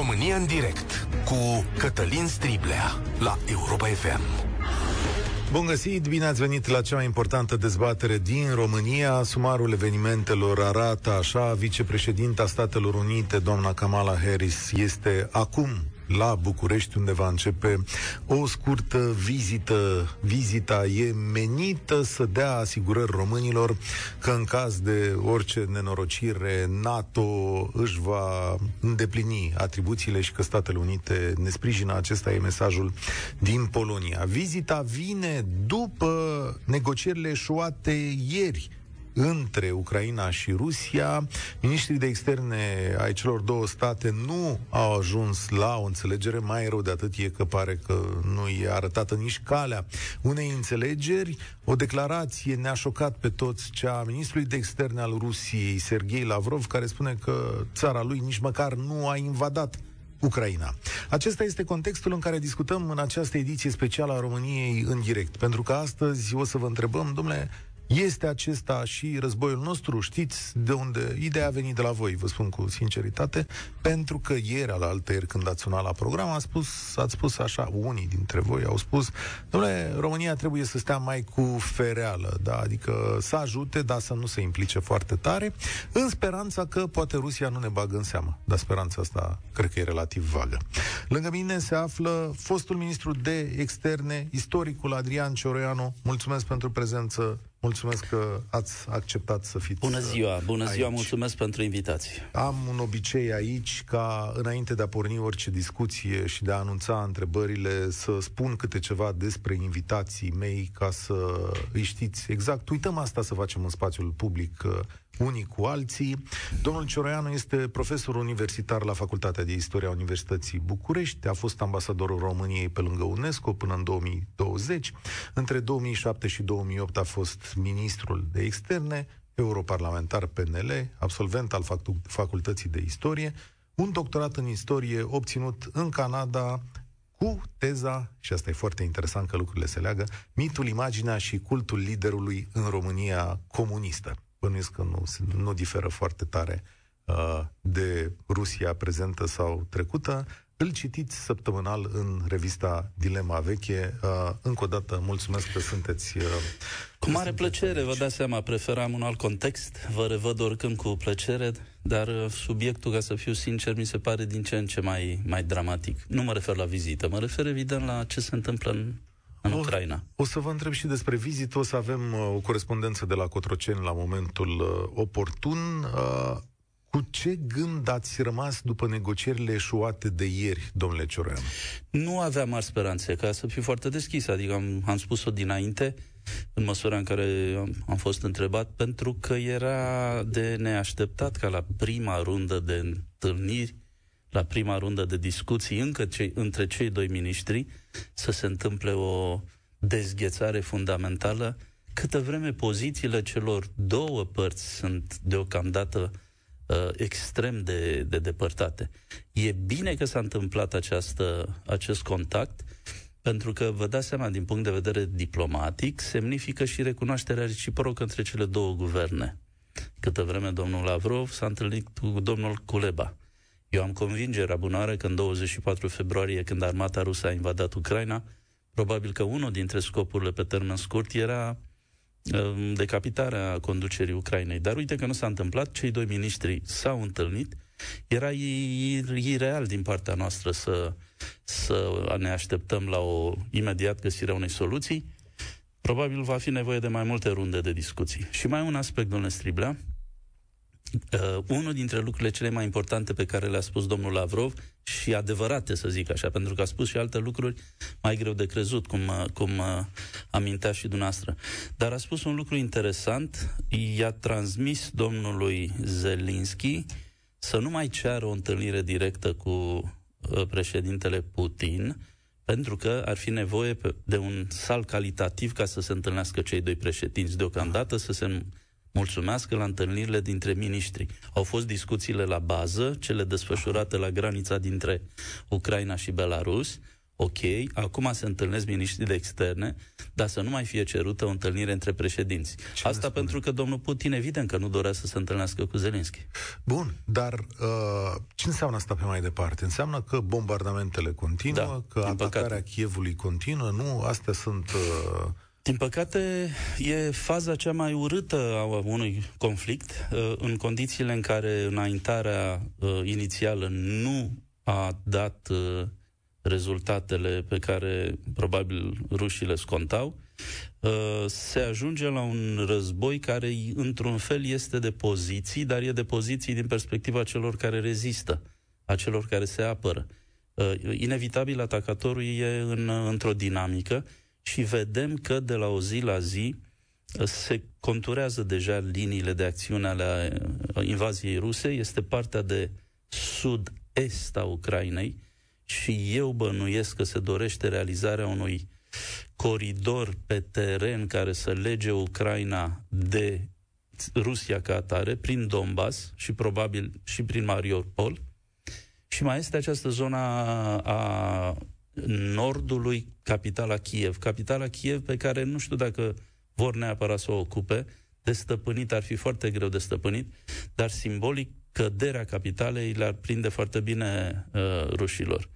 România în direct cu Cătălin Striblea la Europa FM. Bun găsit, bine ați venit la cea mai importantă dezbatere din România. Sumarul evenimentelor arată așa, vicepreședinta Statelor Unite, doamna Kamala Harris, este acum la București, unde va începe o scurtă vizită. Vizita e menită să dea asigurări românilor că în caz de orice nenorocire, NATO își va îndeplini atribuțiile și că Statele Unite ne sprijină. Acesta e mesajul din Polonia. Vizita vine după negocierile eșuate ieri între Ucraina și Rusia. Ministrii de externe ai celor două state nu au ajuns la o înțelegere. Mai rău de atât e că pare că nu e arătată nici calea unei înțelegeri. O declarație ne-a șocat pe toți cea a ministrului de externe al Rusiei, Sergei Lavrov, care spune că țara lui nici măcar nu a invadat Ucraina. Acesta este contextul în care discutăm în această ediție specială a României în direct. Pentru că astăzi o să vă întrebăm, domnule, este acesta și războiul nostru? Știți de unde? Ideea a venit de la voi, vă spun cu sinceritate, pentru că ieri, al altăieri, când ați sunat la program, a spus, ați spus așa, unii dintre voi au spus, domnule, România trebuie să stea mai cu fereală, da? adică să ajute, dar să nu se implice foarte tare, în speranța că poate Rusia nu ne bagă în seamă. Dar speranța asta cred că e relativ vagă. Lângă mine se află fostul ministru de externe, istoricul Adrian Cioroianu. Mulțumesc pentru prezență Mulțumesc că ați acceptat să fiți Bună ziua, bună ziua, aici. mulțumesc pentru invitație. Am un obicei aici ca înainte de a porni orice discuție și de a anunța întrebările să spun câte ceva despre invitații mei ca să îi știți exact. Uităm asta să facem în spațiul public unii cu alții. Domnul Cioroianu este profesor universitar la Facultatea de Istoria Universității București, a fost ambasadorul României pe lângă UNESCO până în 2020. Între 2007 și 2008 a fost ministrul de externe, europarlamentar PNL, absolvent al Facultății de Istorie, un doctorat în istorie obținut în Canada cu teza, și asta e foarte interesant că lucrurile se leagă, mitul, imaginea și cultul liderului în România comunistă bănuiesc că nu, nu diferă foarte tare uh, de Rusia prezentă sau trecută. Îl citiți săptămânal în revista Dilema Veche. Uh, încă o dată, mulțumesc că sunteți... Uh, cu mare plăcere, aici. vă dați seama, preferam un alt context, vă revăd oricând cu plăcere, dar uh, subiectul, ca să fiu sincer, mi se pare din ce în ce mai, mai dramatic. Nu mă refer la vizită, mă refer evident la ce se întâmplă în în Ucraina. O, o să vă întreb și despre vizită. O să avem uh, o corespondență de la Cotroceni la momentul uh, oportun. Uh, cu ce gând ați rămas după negocierile eșuate de ieri, domnule Cioroian? Nu aveam mari speranțe, ca să fiu foarte deschis, adică am, am spus-o dinainte, în măsura în care am, am fost întrebat, pentru că era de neașteptat ca la prima rundă de întâlniri la prima rundă de discuții încă cei, între cei doi miniștri să se întâmple o dezghețare fundamentală, câtă vreme pozițiile celor două părți sunt deocamdată uh, extrem de, de depărtate. E bine că s-a întâmplat această, acest contact, pentru că, vă dați seama, din punct de vedere diplomatic, semnifică și recunoașterea reciprocă între cele două guverne. Câtă vreme domnul Lavrov s-a întâlnit cu domnul Culeba. Eu am convingerea bunare că în 24 februarie, când armata rusă a invadat Ucraina, probabil că unul dintre scopurile pe termen scurt era um, decapitarea conducerii Ucrainei. Dar uite că nu s-a întâmplat, cei doi miniștri s-au întâlnit, era ireal din partea noastră să, să ne așteptăm la o imediat găsirea unei soluții. Probabil va fi nevoie de mai multe runde de discuții. Și mai un aspect, domnule Striblea, Uh, unul dintre lucrurile cele mai importante pe care le-a spus domnul Lavrov și adevărate, să zic așa, pentru că a spus și alte lucruri mai greu de crezut, cum, uh, cum uh, amintea și dumneavoastră. Dar a spus un lucru interesant, i-a transmis domnului Zelinski să nu mai ceară o întâlnire directă cu uh, președintele Putin, pentru că ar fi nevoie de un sal calitativ ca să se întâlnească cei doi președinți deocamdată, să se mulțumească la întâlnirile dintre miniștri. Au fost discuțiile la bază, cele desfășurate la granița dintre Ucraina și Belarus, ok, acum se întâlnesc miniștrii de externe, dar să nu mai fie cerută o întâlnire între președinți. Ce Asta pentru că domnul Putin evident că nu dorea să se întâlnească cu Zelenski. Bun, dar uh, ce înseamnă asta pe mai departe? Înseamnă că bombardamentele continuă, da, că atacarea păcate. Chievului continuă, nu? Astea sunt... Uh, din păcate, e faza cea mai urâtă a unui conflict, uh, în condițiile în care înaintarea uh, inițială nu a dat uh, rezultatele pe care probabil rușii le scontau, se ajunge la un război care, într-un fel, este de poziții, dar e de poziții din perspectiva celor care rezistă, a celor care se apără. Inevitabil, atacatorul e în, într-o dinamică și vedem că de la o zi la zi uh, se conturează deja liniile de acțiune ale uh, invaziei ruse, este partea de sud-est a Ucrainei și eu bănuiesc că se dorește realizarea unui coridor pe teren care să lege Ucraina de Rusia ca atare, prin Donbass și probabil și prin Mariupol. Și mai este această zonă a nordului capitala Kiev. Capitala Kiev pe care nu știu dacă vor neapărat să o ocupe, de stăpânit ar fi foarte greu de stăpânit, dar simbolic căderea capitalei le-ar prinde foarte bine uh, rușilor.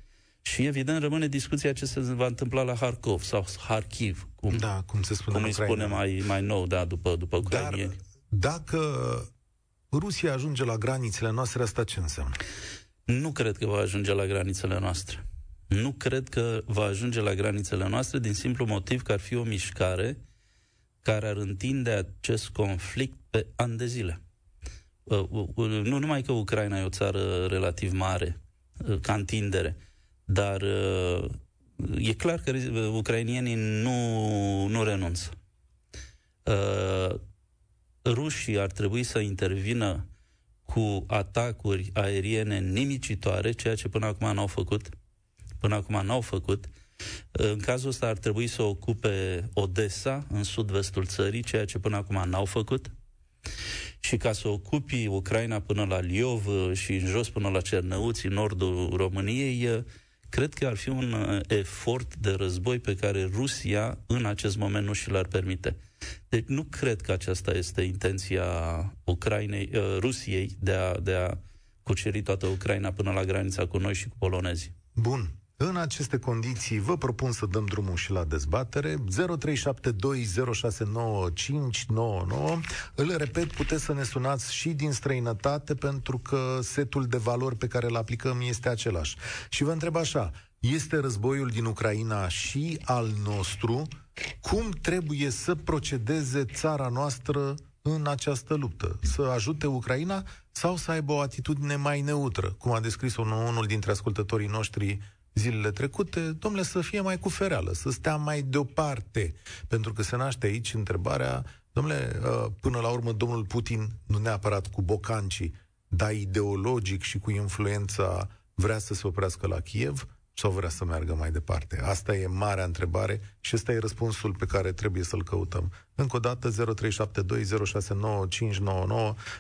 Și evident rămâne discuția ce se va întâmpla la Harkov sau Harkiv, cum, da, cum se spune cum îi spune mai, mai nou, da, după, după ucrainieni. Dar dacă Rusia ajunge la granițele noastre, asta ce înseamnă? Nu cred că va ajunge la granițele noastre nu cred că va ajunge la granițele noastre din simplu motiv că ar fi o mișcare care ar întinde acest conflict pe ani de zile. Uh, uh, uh, nu numai că Ucraina e o țară relativ mare ca întindere, dar e clar că ucrainienii nu, nu renunță. Rușii ar trebui să intervină cu atacuri aeriene nimicitoare, ceea ce până acum n-au făcut până acum n-au făcut. În cazul ăsta ar trebui să ocupe Odessa, în sud-vestul țării, ceea ce până acum n-au făcut. Și ca să ocupi Ucraina până la Liov și în jos până la Cernăuți, în nordul României, cred că ar fi un efort de război pe care Rusia în acest moment nu și l-ar permite. Deci nu cred că aceasta este intenția Ucrainei, Rusiei de a, de a cuceri toată Ucraina până la granița cu noi și cu polonezii. Bun. În aceste condiții vă propun să dăm drumul și la dezbatere 0372069599 Îl repet, puteți să ne sunați și din străinătate pentru că setul de valori pe care îl aplicăm este același. Și vă întreb așa, este războiul din Ucraina și al nostru? Cum trebuie să procedeze țara noastră în această luptă? Să ajute Ucraina sau să aibă o atitudine mai neutră, cum a descris unul dintre ascultătorii noștri zilele trecute, domnule, să fie mai cu fereală, să stea mai deoparte. Pentru că se naște aici întrebarea, domnule, uh, până la urmă domnul Putin, nu neapărat cu bocancii, dar ideologic și cu influența vrea să se oprească la Kiev sau vrea să meargă mai departe? Asta e marea întrebare și ăsta e răspunsul pe care trebuie să-l căutăm. Încă o dată, 0372069599,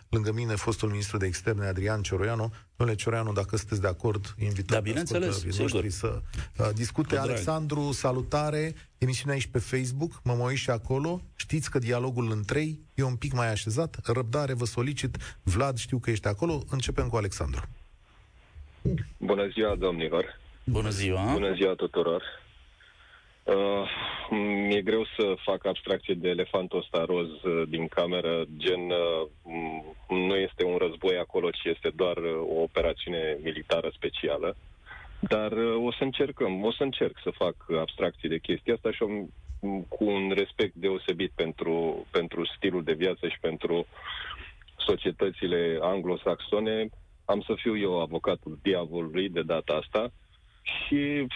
lângă mine fostul ministru de externe Adrian Cioroianu. Domnule Cioroianu, dacă sunteți de acord, invităm da, bineînțeles, sigur. să uh, discute. Alexandru, salutare, emisiunea aici pe Facebook, mă mă și acolo. Știți că dialogul în trei e un pic mai așezat. Răbdare, vă solicit. Vlad, știu că ești acolo. Începem cu Alexandru. Bună ziua, domnilor. Bună ziua! Bună ziua tuturor! Uh, mi-e greu să fac abstracție de elefantul ăsta roz uh, din cameră, gen uh, nu este un război acolo, ci este doar uh, o operațiune militară specială. Dar uh, o să încercăm, o să încerc să fac abstracție de chestia asta și o, cu un respect deosebit pentru, pentru stilul de viață și pentru societățile anglosaxone. Am să fiu eu avocatul diavolului de data asta și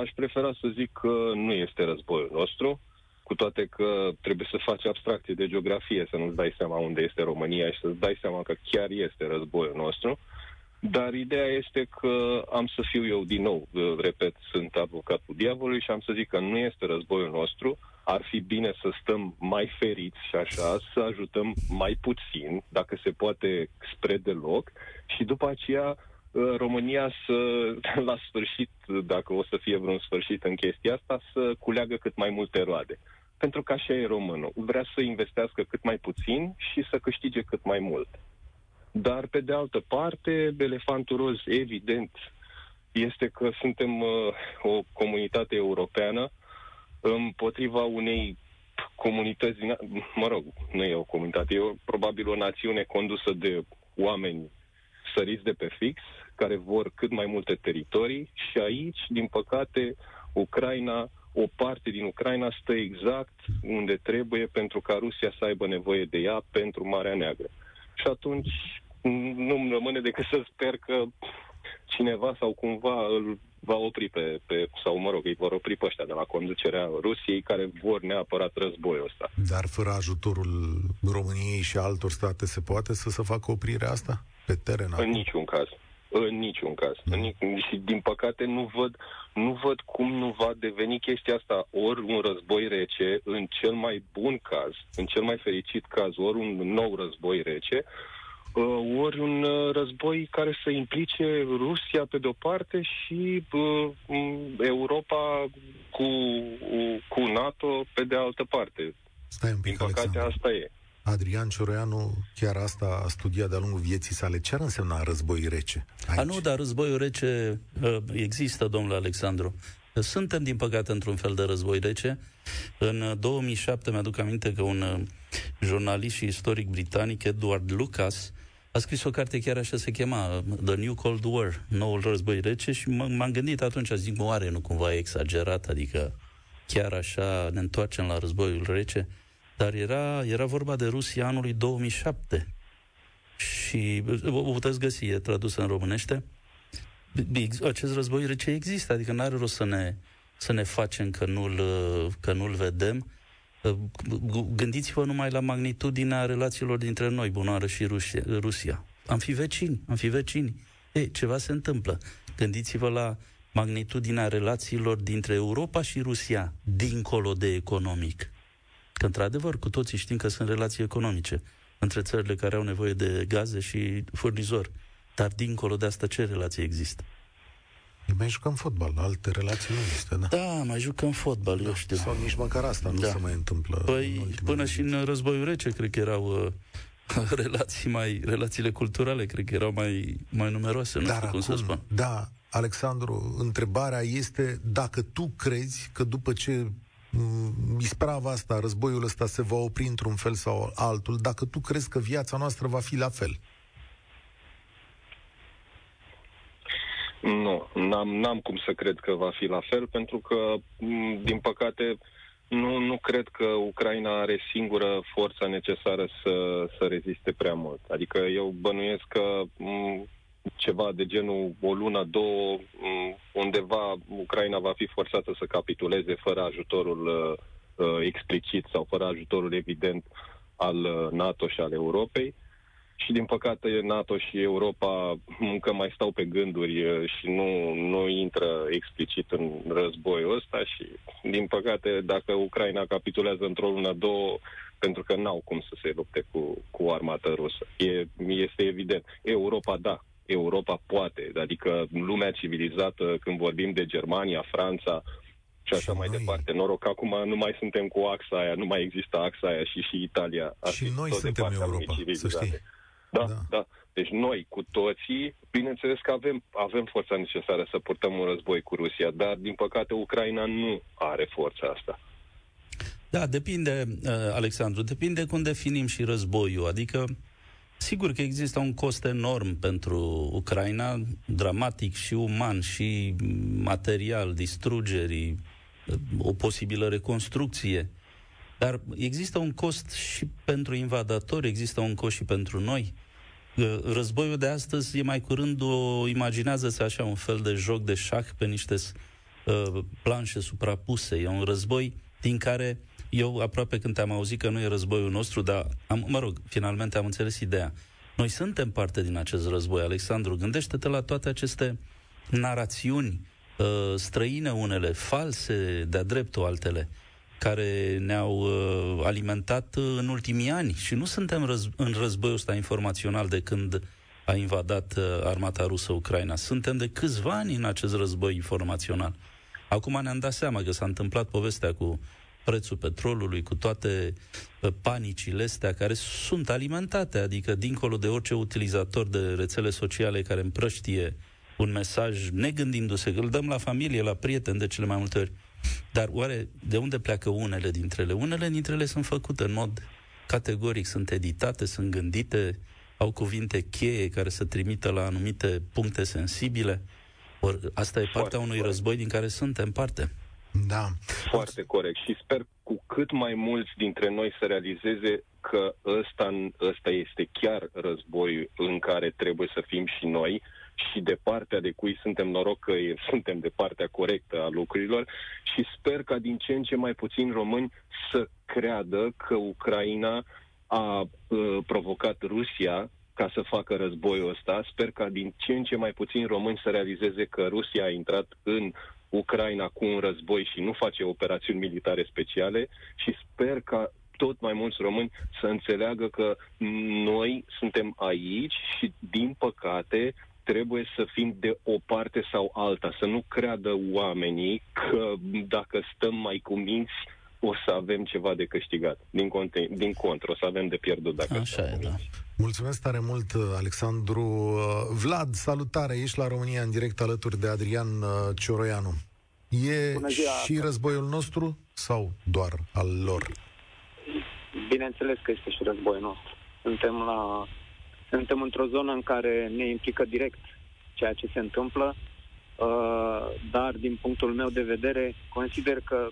aș prefera să zic că nu este războiul nostru, cu toate că trebuie să faci abstracție de geografie, să nu-ți dai seama unde este România și să-ți dai seama că chiar este războiul nostru. Dar ideea este că am să fiu eu din nou, repet, sunt avocatul diavolului și am să zic că nu este războiul nostru, ar fi bine să stăm mai feriți și așa, să ajutăm mai puțin, dacă se poate spre deloc, și după aceea uh, România să, la sfârșit, dacă o să fie vreun sfârșit în chestia asta, să culeagă cât mai multe roade. Pentru că așa e românul. Vrea să investească cât mai puțin și să câștige cât mai mult. Dar, pe de altă parte, elefantul roz, evident, este că suntem uh, o comunitate europeană împotriva unei comunități, mă rog, nu e o comunitate, e o, probabil o națiune condusă de oameni săriți de pe fix, care vor cât mai multe teritorii și aici, din păcate, Ucraina, o parte din Ucraina stă exact unde trebuie pentru ca Rusia să aibă nevoie de ea pentru Marea Neagră. Și atunci nu-mi rămâne decât să sper că cineva sau cumva îl va opri pe, pe sau mă rog, îi vor opri pe ăștia de la conducerea Rusiei care vor neapărat războiul ăsta. Dar fără ajutorul României și altor state se poate să se facă oprirea asta pe teren? În niciun caz. În niciun caz. Mm. În nic- și din păcate nu văd, nu văd cum nu va deveni chestia asta ori un război rece, în cel mai bun caz, în cel mai fericit caz, ori un nou război rece, uh, ori un uh, război care să implice Rusia pe de-o parte și uh, Europa cu, cu NATO pe de altă parte. Stai un pic, Din păcate, Alexandru. asta e. Adrian Cioreanu chiar asta a studiat de-a lungul vieții sale. Ce ar însemna război rece? Aici? A, nu, dar războiul rece uh, există, domnule Alexandru. Suntem, din păcate, într-un fel de război rece. În uh, 2007 mi-aduc aminte că un uh, jurnalist și istoric britanic, Edward Lucas, a scris o carte chiar așa se chema, uh, The New Cold War, noul război rece și m- m-am gândit atunci, zic, oare nu cumva e exagerat, adică chiar așa ne întoarcem la războiul rece? Dar era, era vorba de Rusia anului 2007 și uh, o puteți găsi, e tradus în românește. Acest război rece există, adică nu are rost să ne, să ne facem că nu-l, uh, că nu-l vedem. Uh, Gândiți-vă numai la magnitudinea relațiilor dintre noi, bunoară și Rusia. Rusia. Am fi vecini, am fi vecini. Ei, ceva se întâmplă. Gândiți-vă la magnitudinea relațiilor dintre Europa și Rusia, dincolo de economic. Că, într-adevăr, cu toții știm că sunt relații economice între țările care au nevoie de gaze și furnizori. Dar, dincolo de asta, ce relație există? Ei mai jucăm fotbal, alte relații nu există, da? Da, mai jucăm fotbal, eu știu. Sau nici măcar asta nu Da. se mai întâmplă. în Păi, ultimele până și în războiul rece, cred că erau uh, relații mai, relațiile culturale, cred că erau mai, mai numeroase, nu Dar știu cum acum, să spun. da, Alexandru, întrebarea este dacă tu crezi că după ce m, isprava asta, războiul ăsta se va opri într-un fel sau altul, dacă tu crezi că viața noastră va fi la fel. Nu, n-am, n-am cum să cred că va fi la fel, pentru că, m, din păcate, nu, nu cred că Ucraina are singură forța necesară să, să reziste prea mult. Adică eu bănuiesc că m, ceva de genul o lună, două, m, undeva Ucraina va fi forțată să capituleze fără ajutorul uh, uh, explicit sau fără ajutorul evident al uh, NATO și al Europei. Și din păcate NATO și Europa încă mai stau pe gânduri uh, și nu, nu intră explicit în războiul ăsta și din păcate dacă Ucraina capitulează într-o lună, două, pentru că n-au cum să se lupte cu, cu armata rusă. E, este evident. Europa, da, Europa poate, adică lumea civilizată, când vorbim de Germania, Franța și așa Și mai noi- departe. Noroc că acum nu mai suntem cu axa aia, nu mai există axa aia și și Italia. ar Și fi noi tot de suntem partea Europa, lumii să civilizate. știi. Da, Da. da, da. Deci noi, cu toții, bineînțeles că avem, avem forța necesară să purtăm un război cu Rusia, dar, din păcate, Ucraina nu are forța asta. Da, depinde, uh, Alexandru, depinde cum definim și războiul. Adică, sigur că există un cost enorm pentru Ucraina, dramatic și uman și material, distrugerii, uh, o posibilă reconstrucție. Dar există un cost și pentru invadatori, există un cost și pentru noi. Uh, Războiul de astăzi e mai curând o, imaginează-se așa, un fel de joc de șah pe niște uh, planșe suprapuse. E un război din care eu aproape când te-am auzit că nu e războiul nostru, dar, am, mă rog, finalmente am înțeles ideea. Noi suntem parte din acest război, Alexandru. Gândește-te la toate aceste narațiuni uh, străine unele, false de-a dreptul altele, care ne-au uh, alimentat uh, în ultimii ani. Și nu suntem răz- în războiul ăsta informațional de când a invadat uh, armata rusă Ucraina. Suntem de câțiva ani în acest război informațional. Acum ne-am dat seama că s-a întâmplat povestea cu prețul petrolului, cu toate uh, panicile astea care sunt alimentate, adică dincolo de orice utilizator de rețele sociale care împrăștie un mesaj negândindu-se, că îl dăm la familie, la prieteni de cele mai multe ori. Dar oare de unde pleacă unele dintre ele? Unele dintre ele sunt făcute în mod categoric, sunt editate, sunt gândite, au cuvinte cheie care să trimită la anumite puncte sensibile. Or, asta e partea Foarte unui corect. război din care suntem parte. Da. Foarte corect. Și sper cu cât mai mulți dintre noi să realizeze că ăsta, ăsta este chiar război în care trebuie să fim și noi și de partea de cui suntem noroc că suntem de partea corectă a lucrurilor și sper ca din ce în ce mai puțini români să creadă că Ucraina a uh, provocat Rusia ca să facă războiul ăsta. Sper ca din ce în ce mai puțini români să realizeze că Rusia a intrat în Ucraina cu un război și nu face operațiuni militare speciale și sper ca tot mai mulți români să înțeleagă că noi suntem aici și, din păcate, trebuie să fim de o parte sau alta, să nu creadă oamenii că dacă stăm mai cuminți o să avem ceva de câștigat. Din, conte- din contră, o să avem de pierdut dacă Așa e, da. Mulțumesc tare mult, Alexandru. Uh, Vlad, salutare, ești la România în direct alături de Adrian uh, Cioroianu. E și războiul nostru sau doar al lor? Bineînțeles că este și războiul nostru. Suntem, la, suntem într-o zonă în care ne implică direct ceea ce se întâmplă, uh, dar din punctul meu de vedere consider că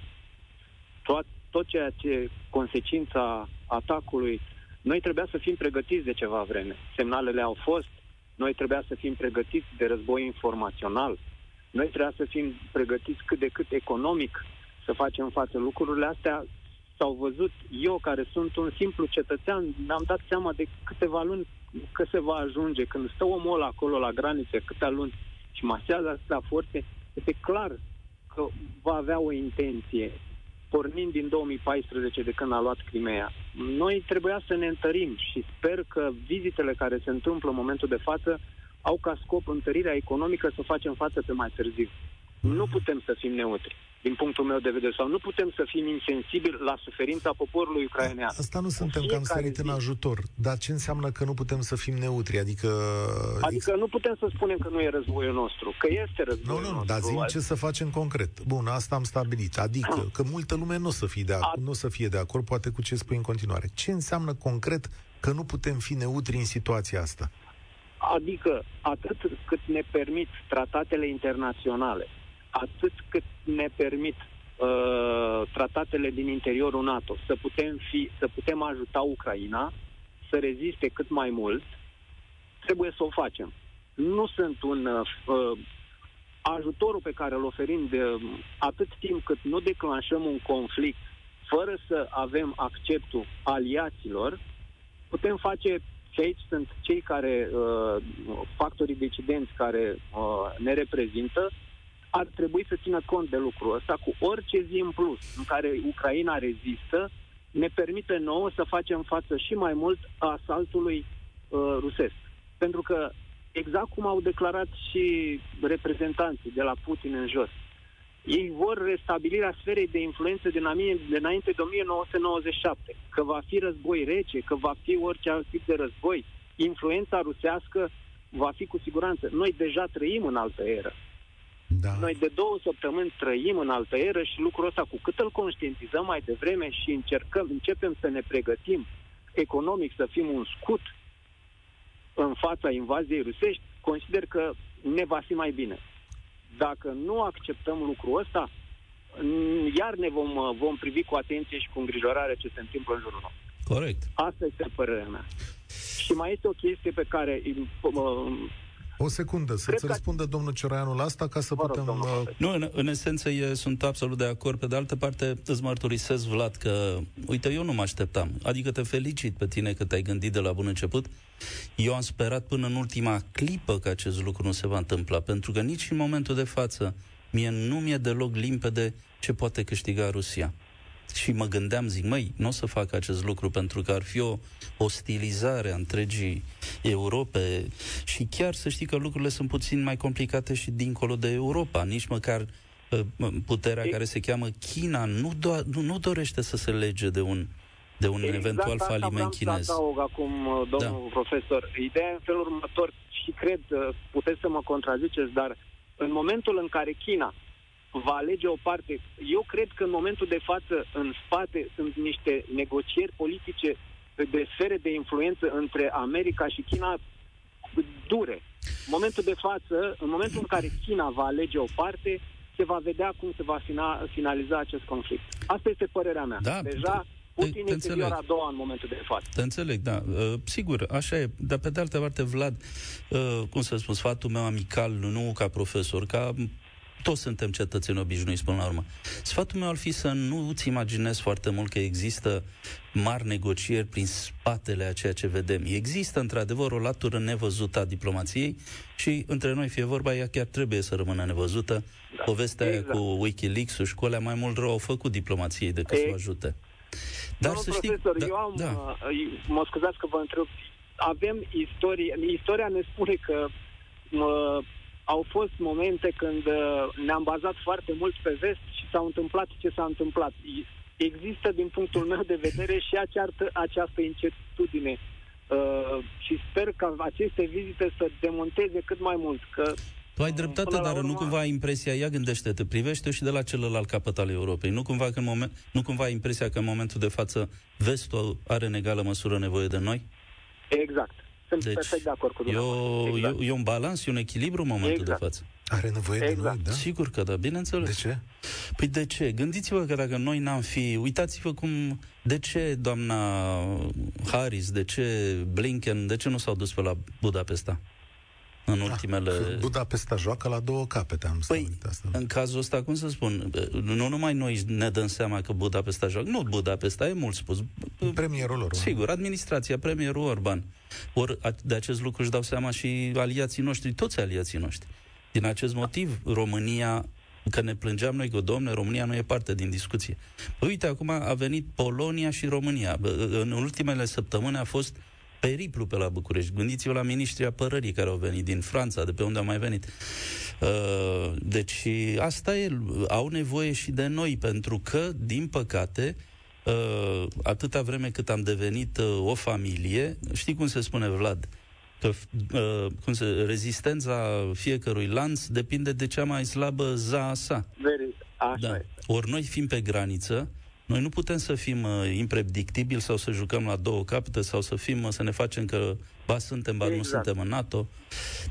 tot, tot ceea ce consecința atacului, noi trebuia să fim pregătiți de ceva vreme. Semnalele au fost, noi trebuia să fim pregătiți de război informațional, noi trebuia să fim pregătiți cât de cât economic să facem față. Lucrurile astea s-au văzut. Eu, care sunt un simplu cetățean, mi-am dat seama de câteva luni că se va ajunge. Când stă omul ăla acolo la granițe, câte luni și masează astea forțe, este clar că va avea o intenție pornind din 2014 de când a luat Crimea. Noi trebuia să ne întărim și sper că vizitele care se întâmplă în momentul de față au ca scop întărirea economică să facem față pe mai târziu. Nu putem să fim neutri din punctul meu de vedere, sau nu putem să fim insensibili la suferința poporului ucrainean. Asta nu suntem cam sărit zi. în ajutor, dar ce înseamnă că nu putem să fim neutri? Adică... Adică nu putem să spunem că nu e războiul nostru, că este războiul Nu, nu, nostru. dar zi ce să facem concret. Bun, asta am stabilit. Adică că multă lume nu o să fie de acord, nu o să fie de acord, poate cu ce spui în continuare. Ce înseamnă concret că nu putem fi neutri în situația asta? Adică atât cât ne permit tratatele internaționale, atât cât ne permit uh, tratatele din interiorul NATO să putem, fi, să putem ajuta Ucraina să reziste cât mai mult, trebuie să o facem. Nu sunt un uh, uh ajutorul pe care îl oferim de uh, atât timp cât nu declanșăm un conflict fără să avem acceptul aliaților, putem face și aici sunt cei care, uh, factorii decidenți care uh, ne reprezintă, ar trebui să țină cont de lucrul ăsta cu orice zi în plus în care Ucraina rezistă, ne permite nouă să facem față și mai mult asaltului uh, rusesc. Pentru că, exact cum au declarat și reprezentanții de la Putin în jos, ei vor restabilirea sferei de influență dinainte de 1997, că va fi război rece, că va fi orice alt tip de război. Influența rusească va fi cu siguranță. Noi deja trăim în altă eră. Da. Noi de două săptămâni trăim în altă eră și lucrul ăsta, cu cât îl conștientizăm mai devreme și încercăm, începem să ne pregătim economic, să fim un scut în fața invaziei rusești, consider că ne va fi mai bine. Dacă nu acceptăm lucrul ăsta, iar ne vom, vom privi cu atenție și cu îngrijorare ce se întâmplă în jurul nostru. Corect. Asta este părerea mea. Și mai este o chestie pe care o secundă, să-ți că... răspundă domnul Cioraianu la asta ca să Vă putem... Rog, uh... Nu, în, în esență e, sunt absolut de acord. Pe de altă parte, îți mărturisesc, Vlad, că, uite, eu nu mă așteptam. Adică te felicit pe tine că te-ai gândit de la bun început. Eu am sperat până în ultima clipă că acest lucru nu se va întâmpla, pentru că nici în momentul de față mie nu mi-e deloc limpede ce poate câștiga Rusia. Și mă gândeam, zic, măi, nu o să fac acest lucru pentru că ar fi o ostilizare a întregii Europe și chiar să știi că lucrurile sunt puțin mai complicate și dincolo de Europa. Nici măcar uh, puterea e... care se cheamă China nu, do- nu, nu dorește să se lege de un de un exact eventual faliment chinez. Să adaug acum, uh, domnul da. profesor. Ideea în felul următor, și cred, uh, puteți să mă contraziceți, dar în momentul în care China va alege o parte. Eu cred că în momentul de față, în spate, sunt niște negocieri politice de sfere de influență între America și China dure. În momentul de față, în momentul în care China va alege o parte, se va vedea cum se va finaliza acest conflict. Asta este părerea mea. Da, Deja Putin te, este a doua în momentul de față. Te înțeleg, da. Uh, sigur, așa e. Dar pe de altă parte, Vlad, uh, cum să spun, sfatul meu amical, nu ca profesor, ca toți suntem cetățeni obișnuiți până la urmă. Sfatul meu ar fi să nu îți imaginezi foarte mult că există mari negocieri prin spatele a ceea ce vedem. Există, într-adevăr, o latură nevăzută a diplomației și între noi, fie vorba, ea chiar trebuie să rămână nevăzută. Da, Povestea exact. cu Wikileaks-ul și cu alea mai mult rău au făcut diplomației decât e... să o ajute. Dar Domnul să știi... Profesor, da, eu am... Da. Uh, mă scuzați că vă întreb. Avem istorie... Istoria ne spune că mă, au fost momente când uh, ne-am bazat foarte mult pe vest și s-au întâmplat ce s-a întâmplat. Există, din punctul meu de vedere, și această, această incertitudine. Uh, și sper ca aceste vizite să demonteze cât mai mult. Că tu ai dreptate, dar urmă... nu cumva ai impresia, ia gândește-te, privește și de la celălalt capăt al Europei. Nu cumva, că în moment, nu cumva ai impresia că în momentul de față vestul are în egală măsură nevoie de noi? Exact. Sunt deci, perfect de acord cu dumneavoastră. E, exact. e, e un balans, e un echilibru în momentul exact. de față. Are nevoie exact. de noi, da? Sigur că da, bineînțeles. De ce? Păi de ce? Gândiți-vă că dacă noi n-am fi... Uitați-vă cum... De ce doamna Harris, de ce Blinken, de ce nu s-au dus pe la Budapesta? În ah, ultimele... Ah, Budapesta joacă la două capete, am păi, asta. în cazul ăsta, cum să spun, nu numai noi ne dăm seama că Budapesta joacă, nu Budapesta, e mult spus. Premierul Orban. Sigur, administrația, premierul Orban. Ori de acest lucru își dau seama și aliații noștri, toți aliații noștri. Din acest motiv, România că ne plângeam noi că, domne, România nu e parte din discuție. Păi, uite, acum a venit Polonia și România. În ultimele săptămâni a fost periplu pe la București. Gândiți-vă la ministrii apărării care au venit din Franța, de pe unde au mai venit. Uh, deci asta e, au nevoie și de noi, pentru că, din păcate, uh, atâta vreme cât am devenit uh, o familie, știi cum se spune, Vlad? Că cum se, rezistența fiecărui lanț depinde de cea mai slabă za sa. Very, așa da. Ori noi fim pe graniță, noi nu putem să fim uh, impredictibili sau să jucăm la două capete sau să fim uh, să ne facem că ba suntem, ba exact. nu suntem în NATO.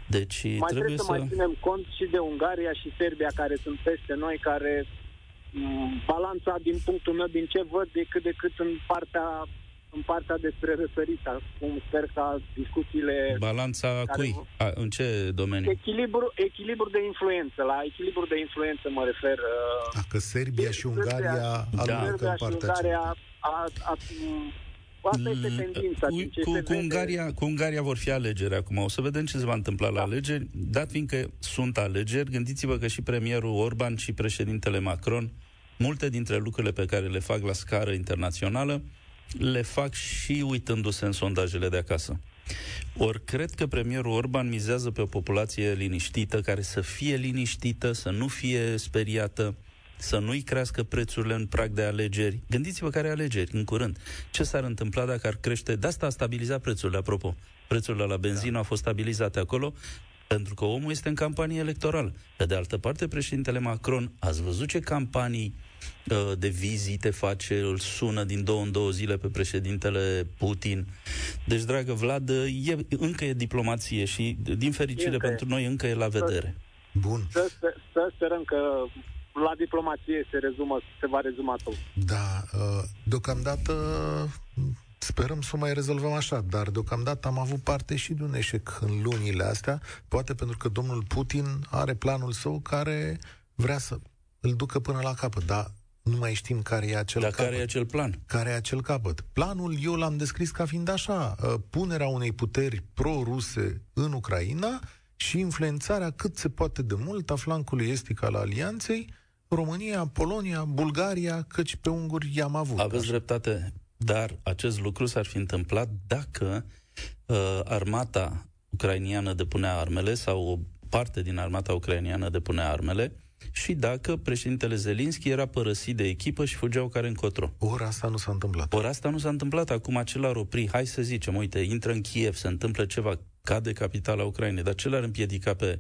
Deci mai trebuie, trebuie să... să mai ținem cont și de Ungaria și Serbia care sunt peste noi, care m- mm, balanța din punctul meu, din ce văd, de cât de cât în partea în partea despre răsărit, cum sper ca discuțiile... Balanța care... cui? A, în ce domeniu? Echilibru, echilibru de influență. La echilibru de influență mă refer... Uh, Dacă Serbia și Ungaria da. Serbia și Ungaria a, a, a, Asta este tendința. Cu, cu, cu, Ungaria, cu Ungaria vor fi alegeri acum. O să vedem ce se va întâmpla da. la alegeri. Dat fiindcă sunt alegeri, gândiți-vă că și premierul Orban și președintele Macron, multe dintre lucrurile pe care le fac la scară internațională, le fac și uitându-se în sondajele de acasă. Ori cred că premierul Orban mizează pe o populație liniștită, care să fie liniștită, să nu fie speriată, să nu-i crească prețurile în prag de alegeri. Gândiți-vă care alegeri, în curând. Ce s-ar întâmpla dacă ar crește? De asta a stabilizat prețurile, apropo. Prețurile la benzină da. au fost stabilizate acolo, pentru că omul este în campanie electorală. Pe de altă parte, președintele Macron, ați văzut ce campanii uh, de vizite face, îl sună din două în două zile pe președintele Putin. Deci, dragă Vlad, e, încă e diplomație și, din fericire încă pentru e. noi, încă e la vedere. Bun. Să, să, să sperăm că la diplomație se rezumă, se va rezuma tot. Da, uh, deocamdată Sperăm să o mai rezolvăm așa, dar deocamdată am avut parte și de un eșec în lunile astea, poate pentru că domnul Putin are planul său care vrea să îl ducă până la capăt, dar nu mai știm care e acel Dar capăt. care e acel plan? Care e acel capăt? Planul eu l-am descris ca fiind așa, uh, punerea unei puteri pro-ruse în Ucraina și influențarea cât se poate de mult a flancului estic al alianței România, Polonia, Bulgaria, căci pe unguri i-am avut. Aveți așa. dreptate, dar acest lucru s-ar fi întâmplat dacă uh, armata ucrainiană depunea armele sau o parte din armata ucrainiană depunea armele și dacă președintele Zelinski era părăsit de echipă și fugeau care încotro. Ora asta nu s-a întâmplat. Ora asta nu s-a întâmplat. Acum acela ar opri, hai să zicem, uite, intră în Kiev, se întâmplă ceva, cade capitala Ucrainei, dar ce l-ar împiedica pe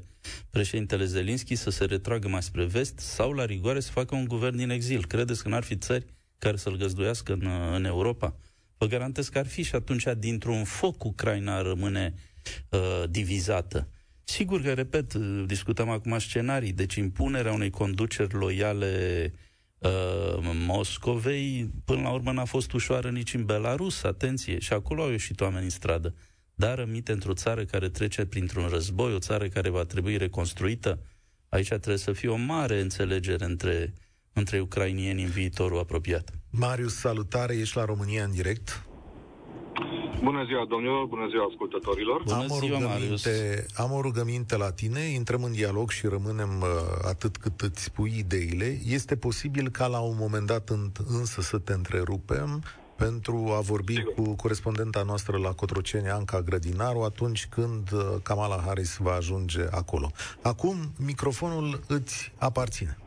președintele Zelinski să se retragă mai spre vest sau la rigoare să facă un guvern din exil? Credeți că n-ar fi țări care să-l găzduiască în, în Europa? Vă garantez că ar fi și atunci dintr-un foc Ucraina rămâne uh, divizată. Sigur că, repet, discutăm acum scenarii, deci impunerea unei conduceri loiale uh, Moscovei, până la urmă n-a fost ușoară nici în Belarus, atenție, și acolo au ieșit oameni în stradă. Dar rămite într-o țară care trece printr-un război, o țară care va trebui reconstruită, aici trebuie să fie o mare înțelegere între, între ucrainieni în viitorul apropiat. Marius, salutare, ești la România în direct. Bună ziua, domnilor, bună ziua, ascultătorilor. Bună am, o ziua, rugăminte, am o rugăminte la tine, intrăm în dialog și rămânem uh, atât cât îți spui ideile. Este posibil ca la un moment dat în, însă să te întrerupem pentru a vorbi Sigur. cu corespondenta noastră la Cotroceni, Anca Grădinaru, atunci când uh, Kamala Harris va ajunge acolo. Acum, microfonul îți aparține.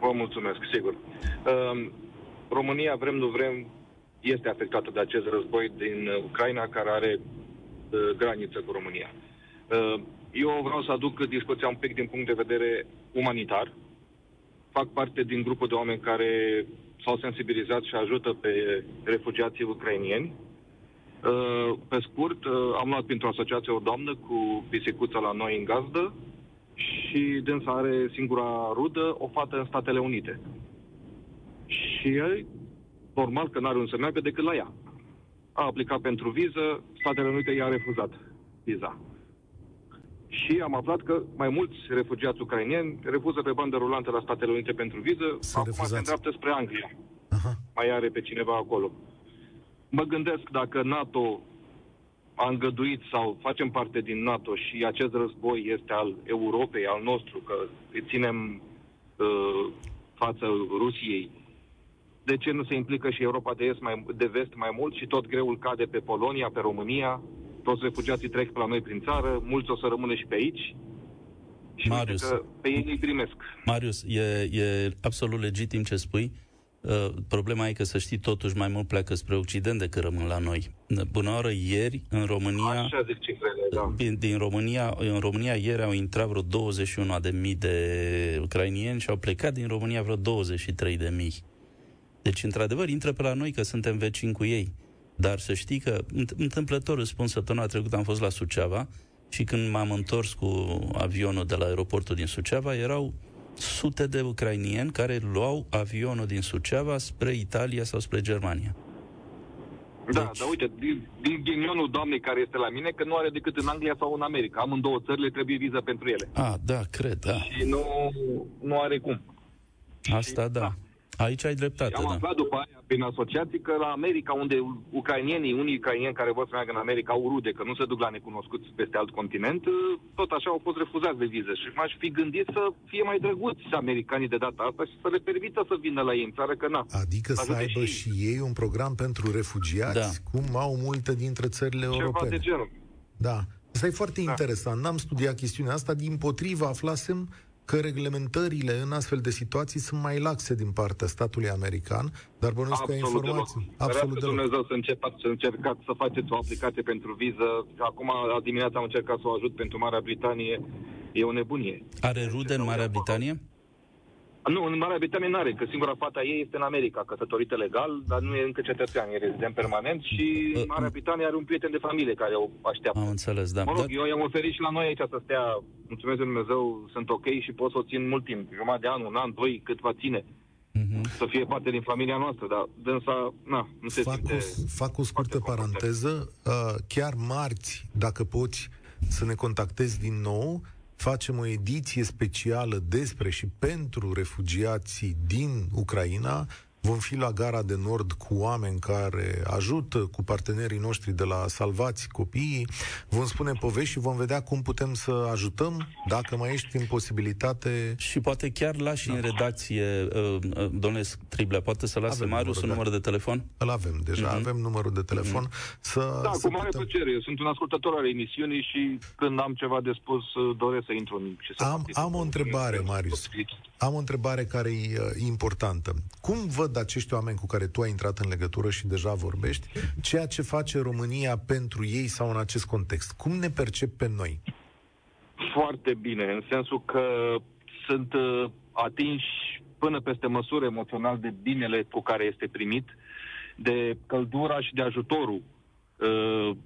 Vă mulțumesc, sigur. Uh, România, vrem, nu vrem, este afectată de acest război din Ucraina, care are uh, graniță cu România. Uh, eu vreau să aduc discuția un pic din punct de vedere umanitar. Fac parte din grupul de oameni care s-au sensibilizat și ajută pe refugiații ucrainieni. Uh, pe scurt, uh, am luat printr-o asociație o doamnă cu pisicuța la noi în gazdă și dânsa are singura rudă, o fată în Statele Unite. Și normal că n-are un să meargă decât la ea. A aplicat pentru viză, Statele Unite i-a refuzat viza. Și am aflat că mai mulți refugiați ucrainieni refuză pe bandă rulantă la Statele Unite pentru viză, S-a acum refuzat. se îndreaptă spre Anglia. Aha. Mai are pe cineva acolo. Mă gândesc dacă NATO a îngăduit sau facem parte din NATO și acest război este al Europei, al nostru, că îi ținem uh, față Rusiei, de ce nu se implică și Europa de, est mai, de vest mai mult și tot greul cade pe Polonia, pe România, toți refugiații trec pe la noi prin țară, mulți o să rămână și pe aici. Și Marius, că pe ei îi primesc. Marius, e, e absolut legitim ce spui. Uh, problema e că, să știi, totuși mai mult pleacă spre Occident decât rămân la noi. Până oară, ieri, în România... Așa zic cifrele, da. Din, din România, în România, ieri au intrat vreo 21 de mii de ucrainieni și au plecat din România vreo 23 de mii. Deci, într-adevăr, intră pe la noi că suntem vecini cu ei. Dar să știi că, întâmplător, îți spun, săptămâna trecută am fost la Suceava și când m-am întors cu avionul de la aeroportul din Suceava, erau sute de ucrainieni care luau avionul din Suceava spre Italia sau spre Germania. Da, deci... dar uite, din, din ghinionul doamnei care este la mine, că nu are decât în Anglia sau în America. Am în două țări, le trebuie viză pentru ele. Ah, da, cred, da. Și nu, nu are cum. Asta și, da. da. Aici ai dreptate, am da. aflat după aia prin asociații că la America, unde ucrainienii, unii ucrainieni care vor să meargă în America au rude, că nu se duc la necunoscuți peste alt continent, tot așa au fost refuzați de vize. Și m-aș fi gândit să fie mai drăguți americanii de data asta și să le permită să vină la ei în țară, că na. Adică să aibă și... și ei un program pentru refugiați, da. cum au multe dintre țările Ceva europene. de genul. Da. Asta e foarte da. interesant. N-am studiat chestiunea asta, din potriva aflasem că reglementările în astfel de situații sunt mai laxe din partea statului american, dar bănuiesc că informații. Deloc. Absolut deloc. Dumnezeu să, încep, să încercați să faceți o aplicație pentru viză. Acum, la dimineața am încercat să o ajut pentru Marea Britanie. E o nebunie. Are rude în Marea Britanie? Nu, în Marea Britanie nu are, că singura fata ei este în America, căsătorită legal, dar nu e încă cetățean, e rezident permanent și în Marea Britanie are un prieten de familie care o așteaptă. Am înțeles, da. Mă rog, dar... eu i-am oferit și la noi aici să stea, mulțumesc de Dumnezeu, sunt ok și pot să o țin mult timp, jumătate de an, un an, doi, cât va ține. Uh-huh. Să fie parte din familia noastră, dar dânsa, na, nu se fac simte... O, fac o scurtă paranteză, uh, chiar marți, dacă poți să ne contactezi din nou, facem o ediție specială despre și pentru refugiații din Ucraina. Vom fi la gara de nord cu oameni care ajută, cu partenerii noștri de la Salvați Copiii, vom spune povești și vom vedea cum putem să ajutăm, dacă mai ești în posibilitate. Și poate chiar lași da. în redacție, uh, uh, domnule Triblea, poate să lase Marius un număr de telefon? Îl avem deja, uh-huh. avem numărul de telefon. Uh-huh. Să, da, să cu mare putem... plăcere. Eu sunt un ascultător al emisiunii și când am ceva de spus, uh, doresc să intru în și să Am, am o întrebare, Marius. Am o întrebare care e uh, importantă. Cum văd acești oameni cu care tu ai intrat în legătură și deja vorbești, ceea ce face România pentru ei sau în acest context? Cum ne percep pe noi? Foarte bine, în sensul că sunt uh, atinși până peste măsură emoțional de binele cu care este primit, de căldura și de ajutorul uh,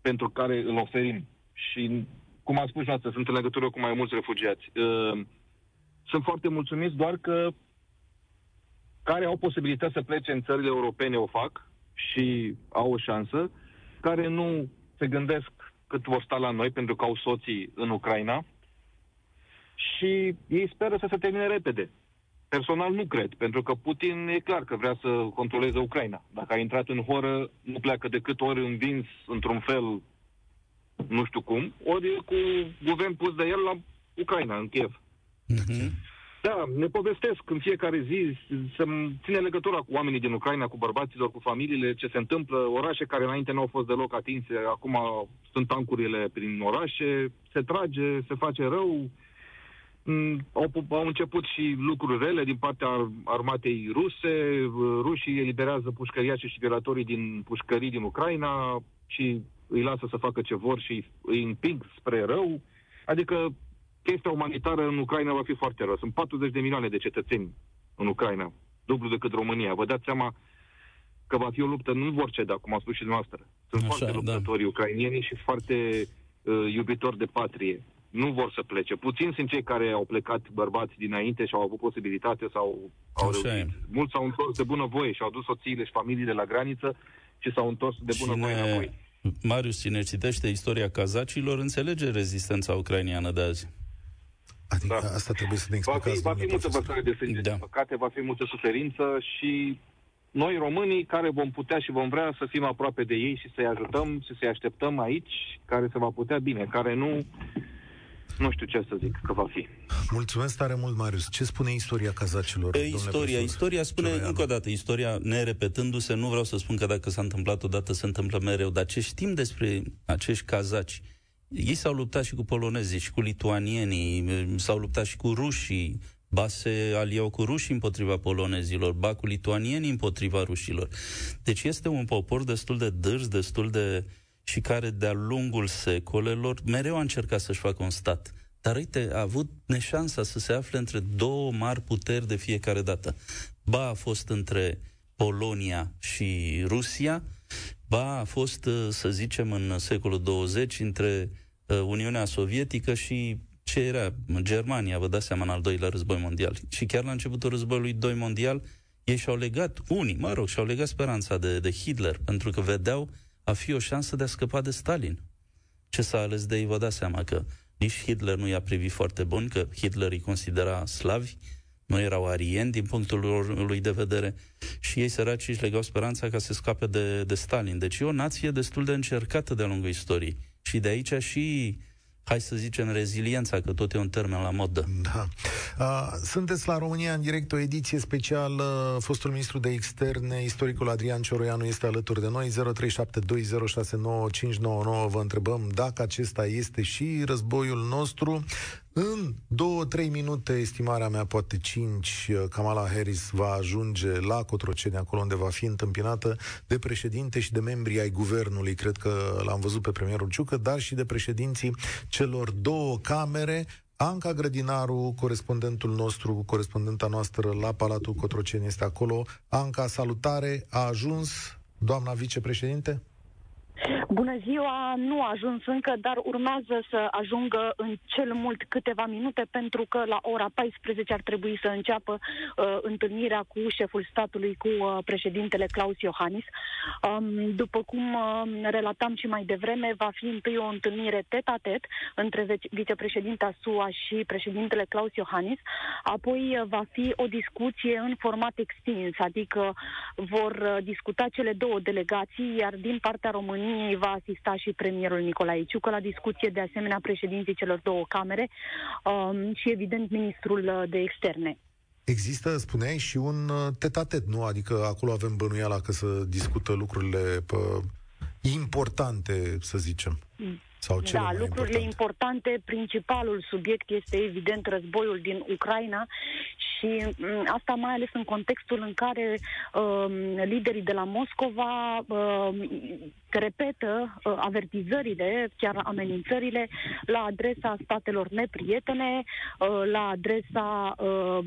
pentru care îl oferim. Și, cum am spus noastră, sunt în legătură cu mai mulți refugiați. Uh, sunt foarte mulțumiți doar că care au posibilitatea să plece în țările europene o fac și au o șansă, care nu se gândesc cât vor sta la noi pentru că au soții în Ucraina și ei speră să se termine repede. Personal nu cred, pentru că Putin e clar că vrea să controleze Ucraina. Dacă a intrat în horă, nu pleacă decât ori învins într-un fel, nu știu cum, ori cu guvern pus de el la Ucraina, în Kiev. Mm-hmm. Da, ne povestesc în fiecare zi, să ține legătura cu oamenii din Ucraina, cu bărbaților, cu familiile, ce se întâmplă, orașe care înainte nu au fost deloc atinse, acum sunt tancurile prin orașe, se trage, se face rău, mm, au, au început și lucruri rele din partea armatei ruse, rușii eliberează pușcăriașii și liberatorii din pușcării din Ucraina și îi lasă să facă ce vor și îi împing spre rău. Adică chestia umanitară în Ucraina va fi foarte rău. Sunt 40 de milioane de cetățeni în Ucraina, dublu decât România. Vă dați seama că va fi o luptă, nu vor ceda, cum a spus și dumneavoastră. Sunt Așa, foarte da. luptători da. ucrainieni și foarte uh, iubitori de patrie. Nu vor să plece. Puțini sunt cei care au plecat bărbați dinainte și au avut posibilitate sau au reușit. Mulți s-au întors de bună voie și au dus soțiile și familiile la graniță și s-au întors de bună Cine... voie înapoi. Marius, cine citește istoria kazacilor, înțelege rezistența ucraineană de azi. Adică da. asta trebuie să ne explicați. Va fi, va fi multă vărsare de sânge, da. păcate, va fi multă suferință și noi românii care vom putea și vom vrea să fim aproape de ei și să-i ajutăm și să-i așteptăm aici, care se va putea bine, care nu, nu știu ce să zic că va fi. Mulțumesc tare mult, Marius. Ce spune istoria cazacilor? E, istoria, istoria spune Cioraianu. încă o dată, istoria nerepetându-se, nu vreau să spun că dacă s-a întâmplat odată, se întâmplă mereu, dar ce știm despre acești cazaci, ei s-au luptat și cu polonezii, și cu lituanienii, s-au luptat și cu rușii, ba se aliau cu rușii împotriva polonezilor, ba cu lituanienii împotriva rușilor. Deci este un popor destul de dârs, destul de... și care de-a lungul secolelor mereu a încercat să-și facă un stat. Dar uite, a avut neșansa să se afle între două mari puteri de fiecare dată. Ba a fost între Polonia și Rusia, ba a fost, să zicem, în secolul 20 între Uh, Uniunea Sovietică și ce era Germania, vă dați seama, în al doilea război mondial. Și chiar la începutul războiului doi mondial, ei și-au legat, unii, mă rog, și-au legat speranța de, de Hitler, pentru că vedeau a fi o șansă de a scăpa de Stalin. Ce s-a ales de ei, vă dați seama că nici Hitler nu i-a privit foarte bun, că Hitler îi considera slavi, nu erau arieni din punctul lor, lui de vedere și ei săraci își legau speranța ca să scape de, de Stalin. Deci e o nație destul de încercată de-a lungul istoriei. Și de aici și hai să zicem, reziliența, că tot e un termen la modă. Da. Uh, sunteți la România în direct, o ediție specială. Fostul ministru de externe, istoricul Adrian Cioroianu, este alături de noi. 0372069599. Vă întrebăm dacă acesta este și războiul nostru. În două, trei minute, estimarea mea, poate cinci, Kamala Harris va ajunge la Cotroceni, acolo unde va fi întâmpinată de președinte și de membri ai guvernului. Cred că l-am văzut pe premierul Ciucă, dar și de președinții celor două camere. Anca Grădinaru, corespondentul nostru, corespondenta noastră la Palatul Cotroceni, este acolo. Anca, salutare, a ajuns doamna vicepreședinte? Bună ziua! Nu a ajuns încă, dar urmează să ajungă în cel mult câteva minute, pentru că la ora 14 ar trebui să înceapă uh, întâlnirea cu șeful statului, cu uh, președintele Claus Iohannis. Um, după cum uh, relatam și mai devreme, va fi întâi o întâlnire tet-a-tet între vicepreședinta SUA și președintele Claus Iohannis, apoi uh, va fi o discuție în format extins, adică vor uh, discuta cele două delegații, iar din partea României va asista și premierul Nicolae Ciucă la discuție, de asemenea președinții celor două camere um, și, evident, ministrul de externe. Există, spuneai, și un uh, tetatet, nu? Adică acolo avem bănuiala că să discută lucrurile pă, importante, să zicem. Mm. Sau cele da, mai lucrurile importante. importante, principalul subiect este evident războiul din Ucraina și mm, asta mai ales în contextul în care uh, liderii de la Moscova uh, repetă uh, avertizările, chiar amenințările la adresa statelor neprietene, uh, la adresa uh,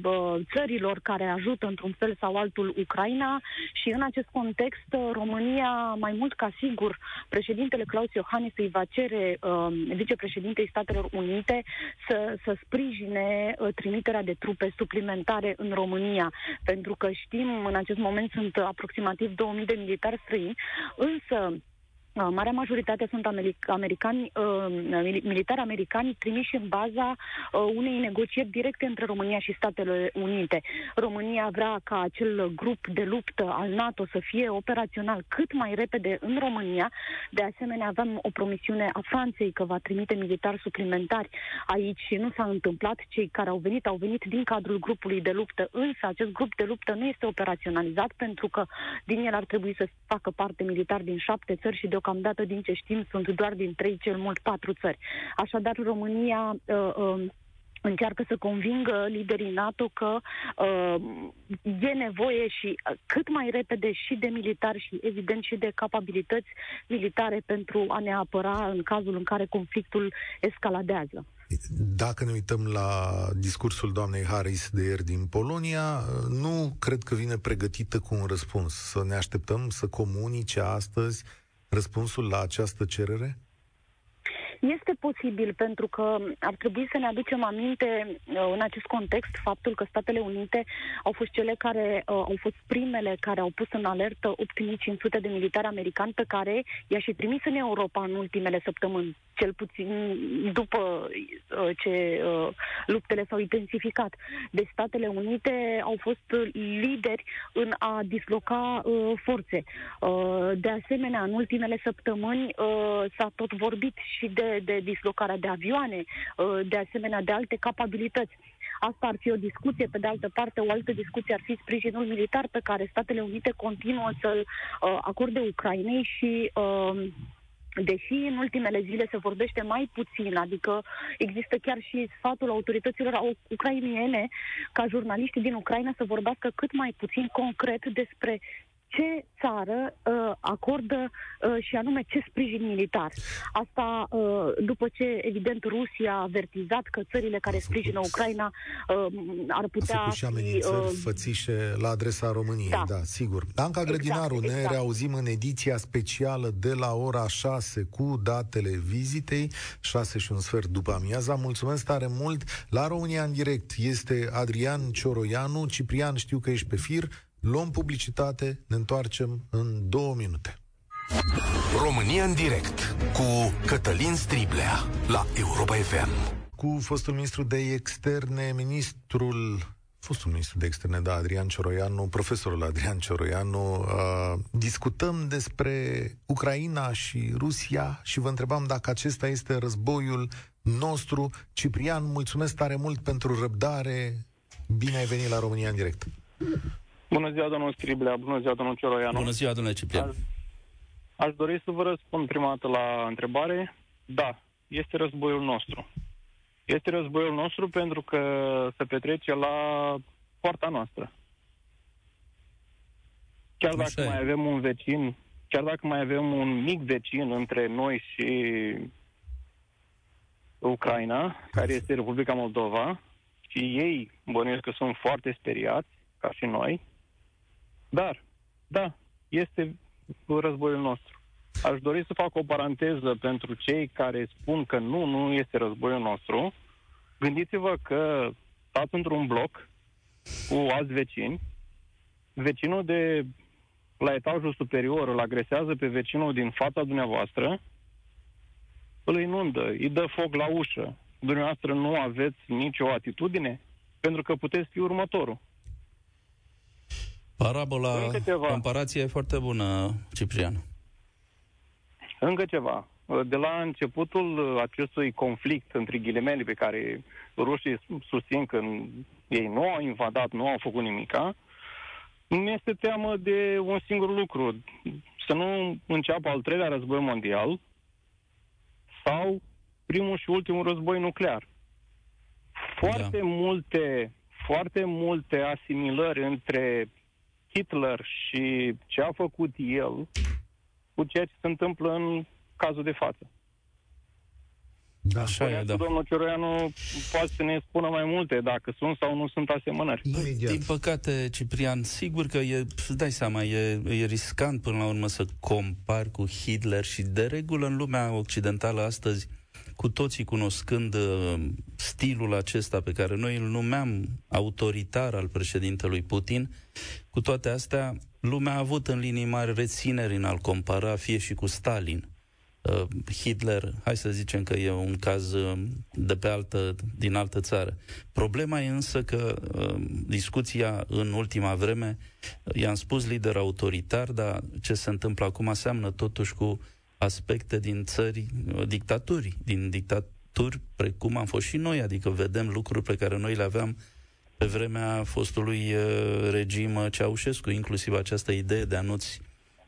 țărilor care ajută într-un fel sau altul Ucraina și în acest context uh, România, mai mult ca sigur, președintele Claus Iohannis îi va cere uh, vicepreședintei Statelor Unite să, să sprijine uh, trimiterea de trupe suplimentare în România, pentru că știm, în acest moment sunt aproximativ 2000 de militari străini, însă Uh, marea majoritate sunt americani, uh, militari americani trimiși în baza uh, unei negocieri directe între România și Statele Unite. România vrea ca acel grup de luptă al NATO să fie operațional cât mai repede în România. De asemenea, avem o promisiune a Franței că va trimite militari suplimentari aici și nu s-a întâmplat. Cei care au venit au venit din cadrul grupului de luptă, însă acest grup de luptă nu este operaționalizat pentru că din el ar trebui să facă parte militari din șapte țări și de deocamdată, din ce știm, sunt doar din trei, cel mult patru țări. Așadar, România uh, uh, încearcă să convingă liderii NATO că uh, e nevoie și uh, cât mai repede și de militari și evident și de capabilități militare pentru a ne apăra în cazul în care conflictul escaladează. Dacă ne uităm la discursul doamnei Harris de ieri din Polonia, nu cred că vine pregătită cu un răspuns. Să ne așteptăm să comunice astăzi răspunsul la această cerere? Este posibil pentru că ar trebui să ne aducem aminte uh, în acest context faptul că Statele Unite au fost cele care uh, au fost primele care au pus în alertă 8500 de militari americani pe care i-aș și trimis în Europa în ultimele săptămâni, cel puțin după uh, ce uh, luptele s-au intensificat. Deci Statele Unite au fost lideri în a disloca uh, forțe. Uh, de asemenea, în ultimele săptămâni uh, s-a tot vorbit și de de, dislocarea de avioane, uh, de asemenea de alte capabilități. Asta ar fi o discuție, pe de altă parte, o altă discuție ar fi sprijinul militar pe care Statele Unite continuă să-l uh, acorde Ucrainei și uh, Deși în ultimele zile se vorbește mai puțin, adică există chiar și sfatul autorităților ucrainiene ca jurnaliștii din Ucraina să vorbească cât mai puțin concret despre ce țară uh, acordă uh, și anume ce sprijin militar. Asta uh, după ce, evident, Rusia a avertizat că țările care sprijină Ucraina uh, ar putea a și amenințări uh, fățișe la adresa României, da, da sigur. Anca exact, Grădinaru, exact. ne reauzim în ediția specială de la ora 6 cu datele vizitei, 6 și un sfert după amiaza. Mulțumesc tare mult! La România în direct este Adrian Cioroianu. Ciprian, știu că ești pe fir. Luăm publicitate, ne întoarcem în două minute. România în direct cu Cătălin Striblea la Europa FM. Cu fostul ministru de externe, ministrul fostul ministru de externe, da, Adrian Cioroianu, profesorul Adrian Cioroianu, uh, discutăm despre Ucraina și Rusia și vă întrebam dacă acesta este războiul nostru. Ciprian, mulțumesc tare mult pentru răbdare. Bine ai venit la România în direct. Bună ziua, domnul Scriblea, bună ziua, domnul Cioroianu. Bună ziua, domnule Ciprian. Aș, aș dori să vă răspund prima dată la întrebare. Da, este războiul nostru. Este războiul nostru pentru că se petrece la poarta noastră. Chiar dacă Așa mai e. avem un vecin, chiar dacă mai avem un mic vecin între noi și Ucraina, care este Republica Moldova, și ei bănuiesc că sunt foarte speriați, ca și noi, dar, da, este războiul nostru. Aș dori să fac o paranteză pentru cei care spun că nu, nu este războiul nostru. Gândiți-vă că stați într-un bloc cu alți vecini, vecinul de la etajul superior îl agresează pe vecinul din fața dumneavoastră, îl inundă, îi dă foc la ușă. Dumneavoastră nu aveți nicio atitudine? Pentru că puteți fi următorul. Parabola, comparația e foarte bună, Ciprian. Încă ceva. De la începutul acestui conflict, între ghilimele, pe care rușii susțin că ei nu au invadat, nu au făcut nimica, mi este teamă de un singur lucru. Să nu înceapă al treilea război mondial sau primul și ultimul război nuclear. Foarte da. multe, foarte multe asimilări între Hitler și ce a făcut el cu ceea ce se întâmplă în cazul de față. Da, așa e, da. Domnul Cioroianu poate să ne spună mai multe dacă sunt sau nu sunt asemănări. Imediat. Din păcate, Ciprian, sigur că e, îți dai seama, e, e riscant până la urmă să compari cu Hitler și de regulă în lumea occidentală astăzi cu toții cunoscând uh, stilul acesta pe care noi îl numeam autoritar al președintelui Putin, cu toate astea, lumea a avut în linii mari rețineri în a-l compara fie și cu Stalin. Uh, Hitler, hai să zicem că e un caz uh, de pe altă, din altă țară. Problema e însă că discuția în ultima vreme, i-am spus lider autoritar, dar ce se întâmplă acum seamnă totuși cu aspecte din țări, uh, dictaturi, din dictaturi precum am fost și noi, adică vedem lucruri pe care noi le aveam pe vremea fostului uh, regim Ceaușescu, inclusiv această idee de a nu-ți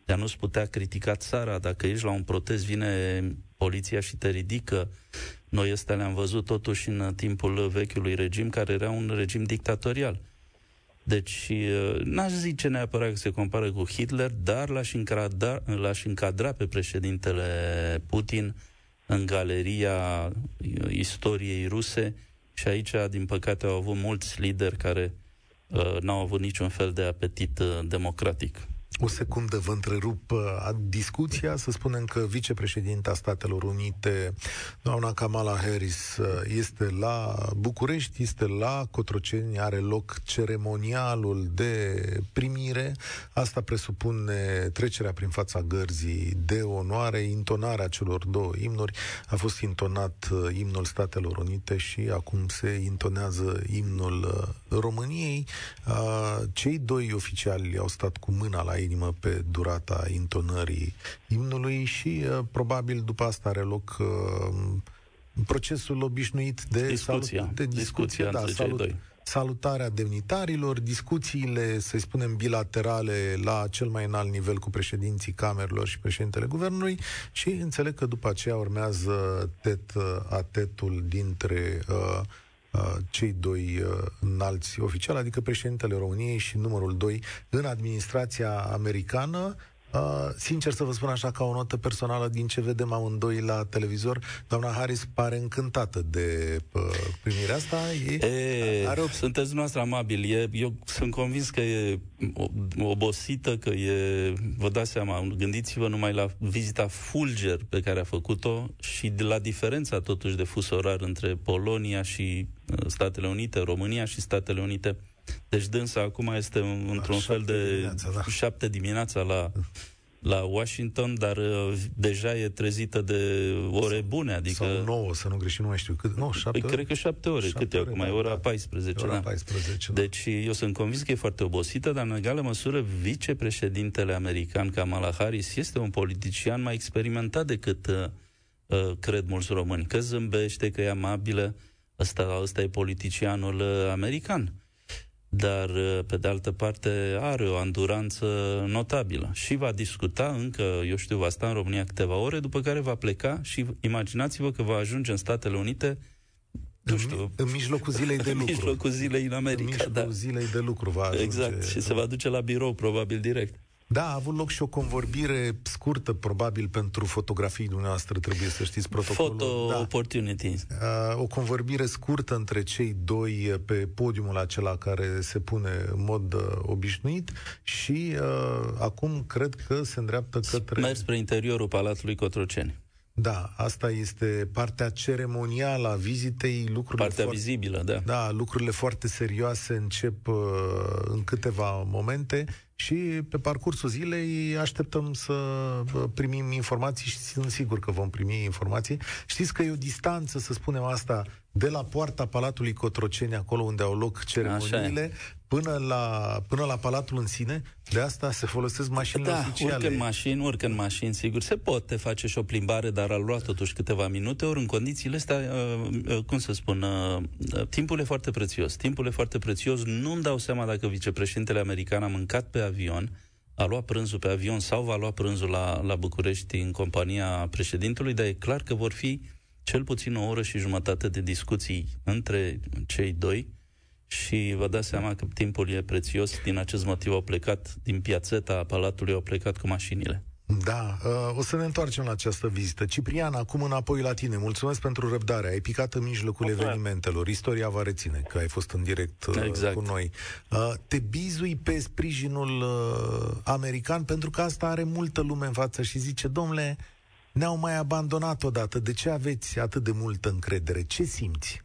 de a nu-ți putea critica țara. Dacă ești la un protest, vine poliția și te ridică. Noi ăstea le-am văzut totuși în timpul vechiului regim, care era un regim dictatorial. Deci, uh, n-aș zice neapărat că se compară cu Hitler, dar l-aș încadra, l-aș încadra pe președintele Putin în galeria uh, istoriei ruse și aici, din păcate, au avut mulți lideri care uh, n-au avut niciun fel de apetit uh, democratic. O secundă vă întrerup uh, discuția, să spunem că vicepreședinta Statelor Unite, doamna Kamala Harris, uh, este la București, este la Cotroceni, are loc ceremonialul de primire. Asta presupune trecerea prin fața gărzii de onoare, intonarea celor două imnuri. A fost intonat uh, imnul Statelor Unite și acum se intonează imnul României. Cei doi oficiali au stat cu mâna la inimă pe durata intonării imnului și uh, probabil după asta are loc uh, procesul obișnuit de discuția, salut, de discuție, da, salut, doi. salutarea demnitarilor, discuțiile, să spunem, bilaterale la cel mai înalt nivel cu președinții camerelor și președintele guvernului și înțeleg că după aceea urmează tet a tetul dintre uh, Uh, cei doi uh, înalți oficiali, adică președintele României și numărul doi în administrația americană, Uh, sincer să vă spun așa, ca o notă personală, din ce vedem amândoi la televizor, doamna Harris pare încântată de uh, primirea asta. E, e, are o... Sunteți noastră amabil. E, eu sunt convins că e obosită, că e... Vă dați seama, gândiți-vă numai la vizita fulger pe care a făcut-o și de la diferența totuși de fus orar între Polonia și uh, Statele Unite, România și Statele Unite deci dânsa acum este într-un fel de dimineața, da. șapte dimineața la, la Washington, dar uh, deja e trezită de ore bune, adică... Sau nouă, să nu greșim, nu mai știu cât. Nu, șapte păi, ore. Cred că șapte ore. Șapte Cât e acum? Da, e ora da. 14. ora da. 14, da. Deci eu sunt convins că e foarte obosită, dar în egală măsură vicepreședintele american Kamala Harris este un politician mai experimentat decât uh, uh, cred mulți români. Că zâmbește, că e amabilă, ăsta, ăsta e politicianul uh, american dar uh, pe de altă parte are o anduranță notabilă și va discuta încă, eu știu, va sta în România câteva ore, după care va pleca și imaginați-vă că va ajunge în Statele Unite nu știu. În mijlocul zilei de lucru. În mijlocul zilei în America, în mijlocul da. zilei de lucru va ajunge. Exact, și se va duce la birou, probabil direct. Da, a avut loc și o convorbire scurtă, probabil pentru fotografii dumneavoastră, trebuie să știți protocolul. Photo da. opportunities. Uh, o convorbire scurtă între cei doi pe podiumul acela care se pune în mod uh, obișnuit și uh, acum cred că se îndreaptă către... Mers spre interiorul Palatului Cotroceni. Da, asta este partea ceremonială a vizitei, lucrurile Partea foarte, vizibilă, da. Da, lucrurile foarte serioase încep uh, în câteva momente și pe parcursul zilei așteptăm să uh, primim informații și sunt sigur că vom primi informații. Știți că e o distanță, să spunem asta, de la poarta Palatului Cotroceni, acolo unde au loc ceremoniile, până la, până la Palatul în sine. De asta se folosesc mașinile da, oficiale. urcă în mașini, urcă în mașini, sigur. Se poate face și o plimbare, dar a luat totuși câteva minute, ori în condițiile astea, uh, uh, cum să spun, uh, uh, timpul e foarte prețios. Timpul e foarte prețios. Nu-mi dau seama dacă vicepreședintele american a mâncat pe avion, a luat prânzul pe avion sau va lua prânzul la, la București în compania președintelui, dar e clar că vor fi cel puțin o oră și jumătate de discuții între cei doi și vă dați seama că timpul e prețios. Din acest motiv au plecat din piațeta Palatului, au plecat cu mașinile. Da, uh, o să ne întoarcem la această vizită. Ciprian, acum înapoi la tine. Mulțumesc pentru răbdare. Ai picat în mijlocul Mulțumesc. evenimentelor. Istoria va reține că ai fost în direct uh, exact. cu noi. Uh, te bizui pe sprijinul uh, american pentru că asta are multă lume în față și zice, domnule, ne-au mai abandonat odată. De ce aveți atât de multă încredere? Ce simți?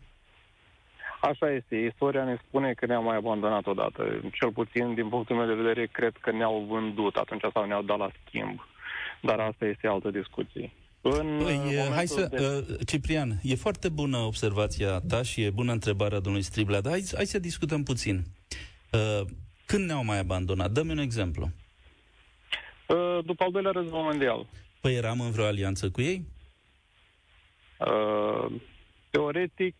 Așa este. Istoria ne spune că ne-au mai abandonat odată. Cel puțin, din punctul meu de vedere, cred că ne-au vândut atunci sau ne-au dat la schimb. Dar asta este altă discuție. În păi, hai să, de... uh, Ciprian, e foarte bună observația ta și e bună întrebarea domnului Striblea, dar hai, hai să discutăm puțin. Uh, când ne-au mai abandonat? Dă-mi un exemplu. Uh, după al doilea război mondial. Păi eram în vreo alianță cu ei? Uh, teoretic,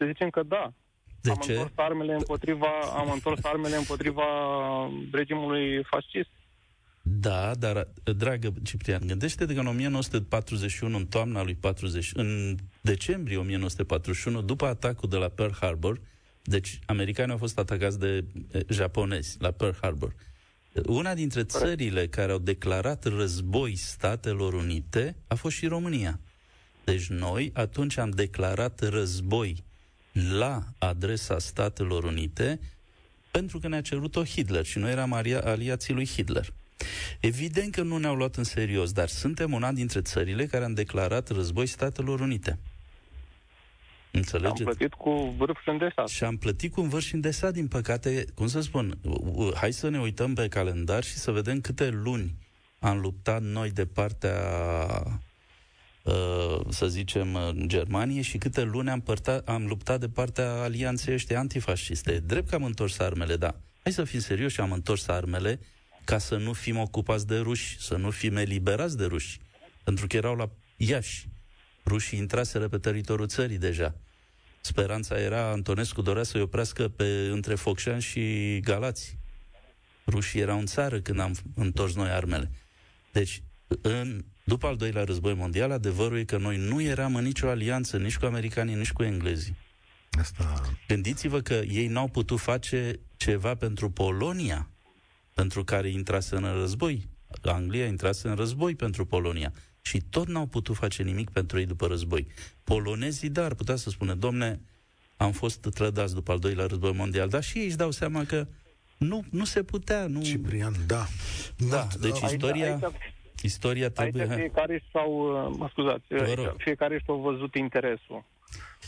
să zicem că da. De am ce? Întors armele împotriva, am întors armele împotriva regimului fascist. Da, dar, dragă Ciprian, gândește-te că în 1941, în toamna lui 40, în decembrie 1941, după atacul de la Pearl Harbor, deci americanii au fost atacați de eh, japonezi la Pearl Harbor. Una dintre țările care au declarat război Statelor Unite a fost și România. Deci noi atunci am declarat război la adresa Statelor Unite pentru că ne-a cerut-o Hitler și noi eram aliații lui Hitler. Evident că nu ne-au luat în serios, dar suntem una dintre țările care am declarat război Statelor Unite. Înțelegeți? Am plătit cu vârf și îndesat. Și am plătit cu vârf și îndesat, din păcate, cum să spun, hai să ne uităm pe calendar și să vedem câte luni am luptat noi de partea uh, să zicem, în Germanie și câte luni am, părta, am luptat de partea alianței ăștia antifasciste. Drept că am întors armele, da. Hai să fim serioși, am întors armele ca să nu fim ocupați de ruși, să nu fim eliberați de ruși. Pentru că erau la Iași. Rușii intraseră pe teritoriul țării deja. Speranța era, Antonescu dorea să-i oprească pe, între Focșani și Galați. Rușii erau în țară când am întors noi armele. Deci, în, după al doilea război mondial, adevărul e că noi nu eram în nicio alianță, nici cu americanii, nici cu englezii. Asta... Gândiți-vă că ei n-au putut face ceva pentru Polonia, pentru care intrase în război. Anglia intrase în război pentru Polonia. Și tot n-au putut face nimic pentru ei după război. Polonezii, dar ar putea să spună, domne, am fost trădați după al doilea război mondial, dar și ei își dau seama că nu, nu se putea. Nu... Ciprian, da. Da, deci Aici- istoria, aici- istoria trebuie... Aici fiecare și-au, uh, mă scuzați, Vă rog. aici fiecare și-au văzut interesul.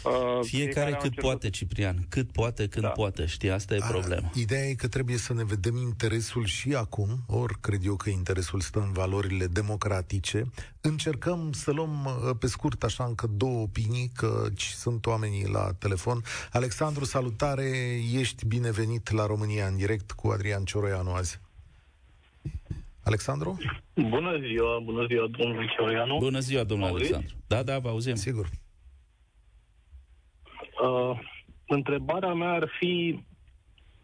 Uh, Fiecare au cât început- poate, Ciprian, cât poate, când Da. poate, știi, asta e A, problema. Ideea e că trebuie să ne vedem interesul și acum, ori cred eu că interesul stă în valorile democratice. Încercăm să luăm uh, pe scurt așa încă două opinii, că sunt oamenii la telefon. Alexandru, salutare, ești binevenit la România în direct cu Adrian Cioroianu azi. Alexandru? Bună ziua, bună ziua, domnul Chioreanu. Bună ziua, domnule Auziți? Alexandru. Da, da, vă auzim. Sigur. Uh, întrebarea mea ar fi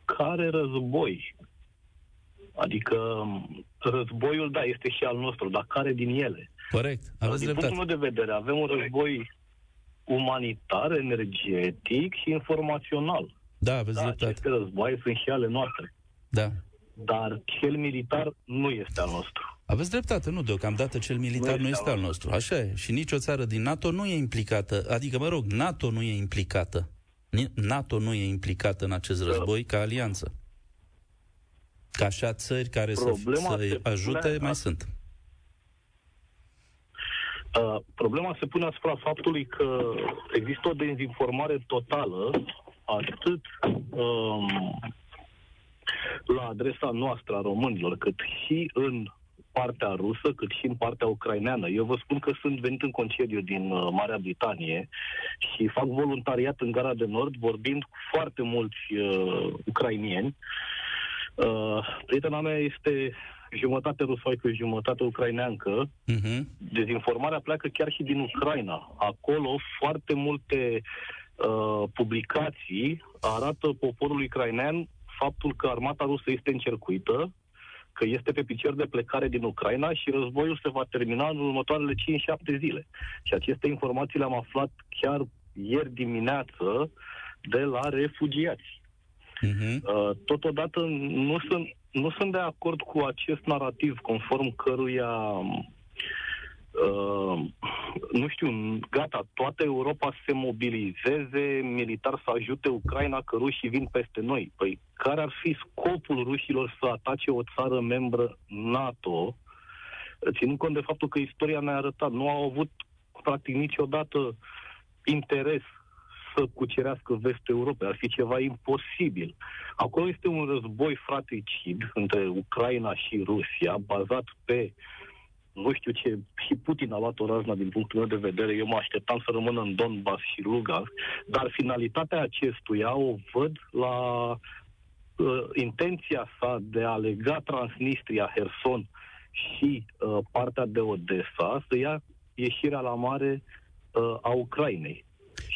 care război? Adică războiul, da, este și al nostru, dar care din ele? Corect, aveți din dreptate. punctul meu de vedere, avem un război umanitar, energetic și informațional. Da, aveți Da, dreptate. aceste războaie sunt și ale noastre. Da. Dar cel militar nu este al nostru. Aveți dreptate, nu, deocamdată cel militar nu, nu este al nostru. Așa e. Și nicio țară din NATO nu e implicată, adică, mă rog, NATO nu e implicată. NATO nu e implicată în acest război ca alianță. Ca așa țări care Problema să, să ajute, mai sunt. Uh, problema se pune asupra faptului că există o dezinformare totală atât um, la adresa noastră a românilor, cât și în partea rusă, cât și în partea ucraineană. Eu vă spun că sunt venit în concediu din uh, Marea Britanie și fac voluntariat în Gara de Nord, vorbind cu foarte mulți uh, ucrainieni. Uh, prietena mea este jumătate rusoaică, jumătate ucraineancă. Uh-huh. Dezinformarea pleacă chiar și din Ucraina. Acolo foarte multe uh, publicații arată poporului ucrainean faptul că armata rusă este încercuită, că este pe picior de plecare din Ucraina și războiul se va termina în următoarele 5-7 zile. Și aceste informații le-am aflat chiar ieri dimineață de la refugiați. Uh-huh. Uh, totodată nu sunt, nu sunt de acord cu acest narativ conform căruia Uh, nu știu, gata, toată Europa se mobilizeze militar să ajute Ucraina că rușii vin peste noi. Păi care ar fi scopul rușilor să atace o țară membră NATO, ținând cont de faptul că istoria ne-a arătat, nu au avut practic niciodată interes să cucerească vestul Europei. Ar fi ceva imposibil. Acolo este un război fratricid între Ucraina și Rusia, bazat pe nu știu ce, și Putin a luat o razna din punctul meu de vedere, eu mă așteptam să rămână în Donbass și Lugansk, dar finalitatea acestuia o văd la uh, intenția sa de a lega Transnistria, Herson și uh, partea de Odessa să ia ieșirea la mare uh, a Ucrainei.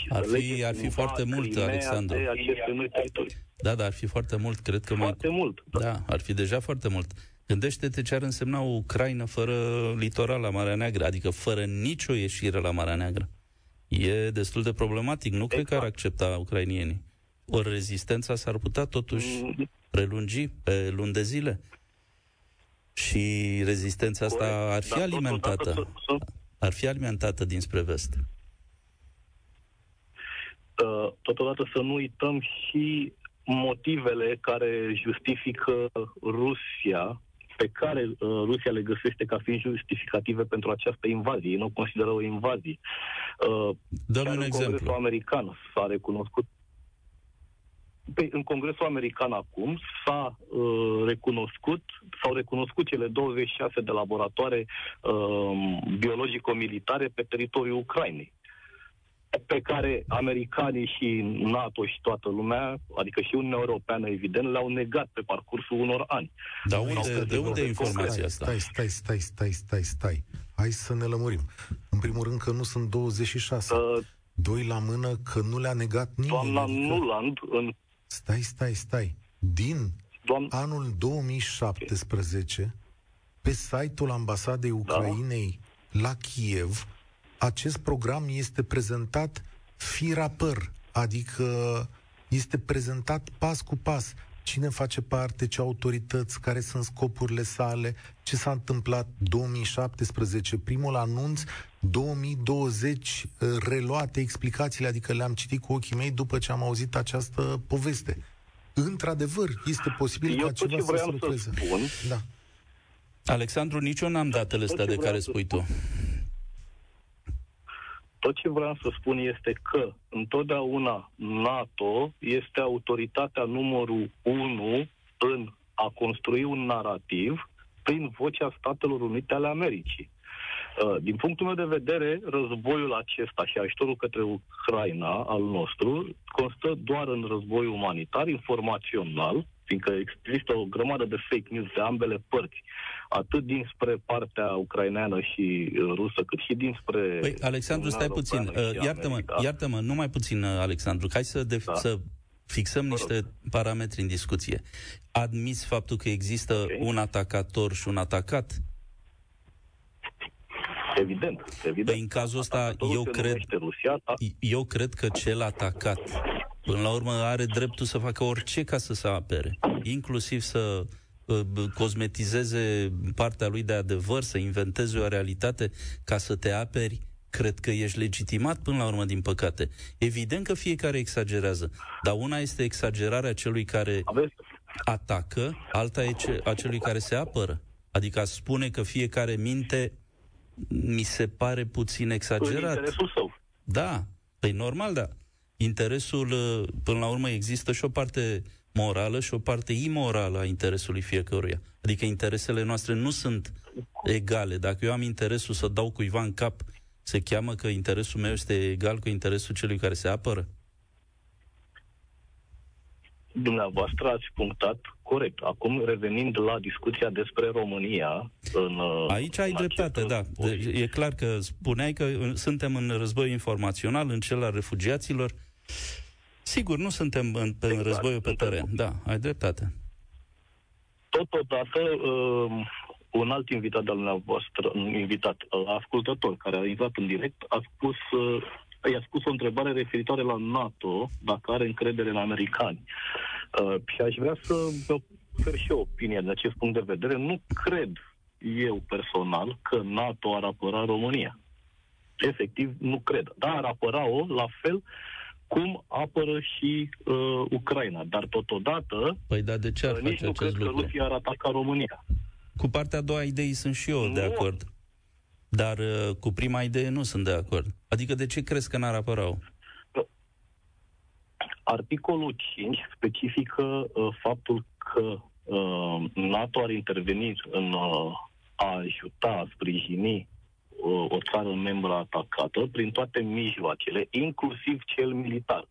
Ar fi, ar fi foarte mult, Alexandru. Da, da, ar fi foarte mult, cred că foarte mai... mult. Da, ar fi deja foarte mult. Gândește-te ce ar însemna o Ucraina fără litoral la Marea Neagră, adică fără nicio ieșire la Marea Neagră. E destul de problematic. Nu exact. cred că ar exact. accepta ucrainienii. O rezistența s-ar putea totuși mm. prelungi pe luni de zile. Și rezistența asta ar fi alimentată. Ar fi alimentată dinspre vest. Uh, totodată să nu uităm și motivele care justifică Rusia pe care uh, Rusia le găsește ca fiind justificative pentru această invazie. Ei nu o consideră o invazie. Uh, Dă-mi un exemplu. Congresul american s-a recunoscut pe, în Congresul American acum s-a uh, recunoscut, s-au recunoscut cele 26 de laboratoare uh, biologico-militare pe teritoriul Ucrainei pe care americanii și NATO și toată lumea, adică și Uniunea Europeană, evident, le-au negat pe parcursul unor ani. Dar unde, de unde e informația asta? Stai, stai, stai, stai, stai, stai. Hai să ne lămurim. În primul rând că nu sunt 26. Uh, Doi la mână că nu le-a negat nimeni. Doamna adică... Nuland în... Stai, stai, stai. Din Doamn... anul 2017, pe site-ul ambasadei da. Ucrainei da. la Kiev, acest program este prezentat firapăr, adică este prezentat pas cu pas cine face parte, ce autorități, care sunt scopurile sale, ce s-a întâmplat 2017, primul anunț, 2020 reluate explicațiile, adică le-am citit cu ochii mei după ce am auzit această poveste. Într-adevăr, este posibil Eu ca ceva să se lucreze. Spun, da. Alexandru, nici eu n-am datele astea de care spui tu. Tot ce vreau să spun este că întotdeauna NATO este autoritatea numărul unu în a construi un narativ prin vocea Statelor Unite ale Americii. Uh, din punctul meu de vedere, războiul acesta și ajutorul către Ucraina al nostru constă doar în război umanitar, informațional, fiindcă există o grămadă de fake news de ambele părți, atât dinspre partea ucraineană și uh, rusă, cât și dinspre... Păi, Alexandru, stai puțin, uh, iartă-mă, iartă-mă, nu mai puțin, uh, Alexandru, hai să, def- da. să fixăm niște parametri în discuție. Admiți faptul că există okay. un atacator și un atacat? Evident, evident. Păi în cazul ăsta, eu cred, Rusia, da? eu cred că cel atacat Până la urmă are dreptul să facă orice ca să se apere, inclusiv să cosmetizeze partea lui de adevăr, să inventeze o realitate ca să te aperi, cred că ești legitimat până la urmă, din păcate. Evident că fiecare exagerează, dar una este exagerarea celui care Aveți? atacă, alta e ce, a celui care se apără. Adică a spune că fiecare minte mi se pare puțin În exagerat. interesul său. Da, păi normal, da. Interesul, uh, până la urmă, există și o parte morală și o parte imorală a interesului fiecăruia. Adică interesele noastre nu sunt egale. Dacă eu am interesul să dau cuiva în cap, se cheamă că interesul meu este egal cu interesul celui care se apără? Dumneavoastră ați punctat corect. Acum, revenind la discuția despre România, în, uh, Aici ai în dreptate, această da. De- E clar că spuneai că uh, suntem în război informațional, în cel al refugiaților. Sigur, nu suntem în, pe Exact, războiul pe suntem- teren. Da, ai dreptate. Totodată, uh, un alt invitat al dumneavoastră, un invitat, uh, ascultător, care a intrat în direct, a spus, uh, i-a spus o întrebare referitoare la NATO, dacă are încredere în americani. Uh, și aș vrea să vă ofer și eu opinia din acest punct de vedere. Nu cred eu personal că NATO ar apăra România. Efectiv, nu cred. Dar ar apăra-o la fel cum apără și uh, Ucraina. Dar totodată, Păi da, de ce ar uh, nici face nu cred acest că lucru? Rusia ar ataca România. Cu partea a doua idei sunt și eu Nu. de acord. Dar uh, cu prima idee nu sunt de acord. Adică de ce crezi că n-ar apăra Articolul 5 specifică uh, faptul că uh, NATO ar interveni în uh, a ajuta, a sprijini uh, o țară membră atacată prin toate mijloacele, inclusiv cel militar.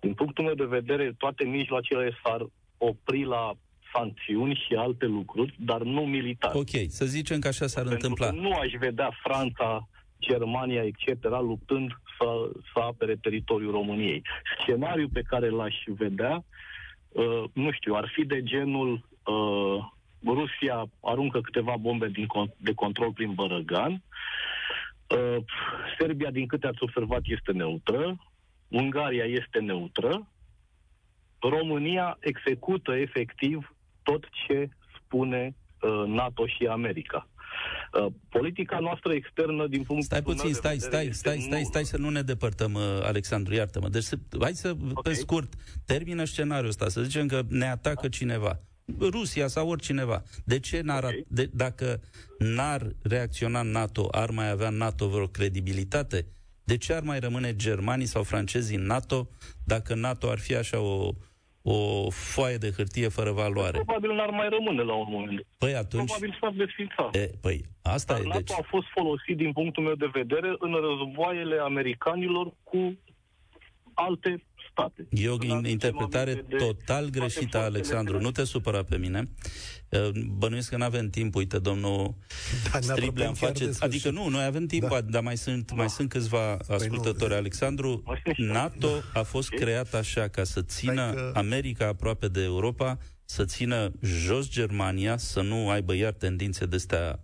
Din punctul meu de vedere, toate mijloacele s-ar opri la sancțiuni și alte lucruri, dar nu militar. Ok, să zicem că așa s-ar Pentru întâmpla. că nu aș vedea Franța, Germania, etc., luptând să, să apere teritoriul României. Scenariul pe care l-aș vedea, uh, nu știu, ar fi de genul uh, Rusia aruncă câteva bombe din, con- de control prin Bărăgan, uh, Serbia, din câte ați observat, este neutră, Ungaria este neutră, România execută efectiv tot ce spune uh, NATO și America. Uh, politica noastră externă, din punctul Stai puțin, meu de stai, vedere, stai, este stai, stai, nu- stai să nu ne depărtăm, uh, Alexandru, iartă-mă. Deci, să, hai să, pe Ok. scurt, termină scenariul ăsta, să zicem că ne atacă cineva. Rusia sau oricineva. De ce n-ar, Ok. de, dacă n-ar reacționa NATO, ar mai avea NATO vreo credibilitate? De ce ar mai rămâne germanii sau francezii în NATO dacă NATO ar fi așa o, o foaie de hârtie fără valoare? Probabil n-ar mai rămâne la un moment. Păi atunci... Probabil s-ar desfința. E, păi, asta Dar e, NATO deci... a fost folosit, din punctul meu de vedere, în războaiele americanilor cu alte state. E o Când aducem interpretare aminte de total toate greșită, forțele Alexandru. Nu te supăra pe mine. Uh, Bănuiesc că nu avem timp. Uite, domnul Da, ne Striblea apropiem îmi chiar de face... sfârșit. Adică nu, noi avem timp, Da. dar mai sunt, mai sunt câțiva ascultători. Alexandru, Mai sunt și NATO a fost Ok. creat așa ca să țină Stai că- America aproape de Europa, să țină jos Germania, să nu aibă iar tendințe de astea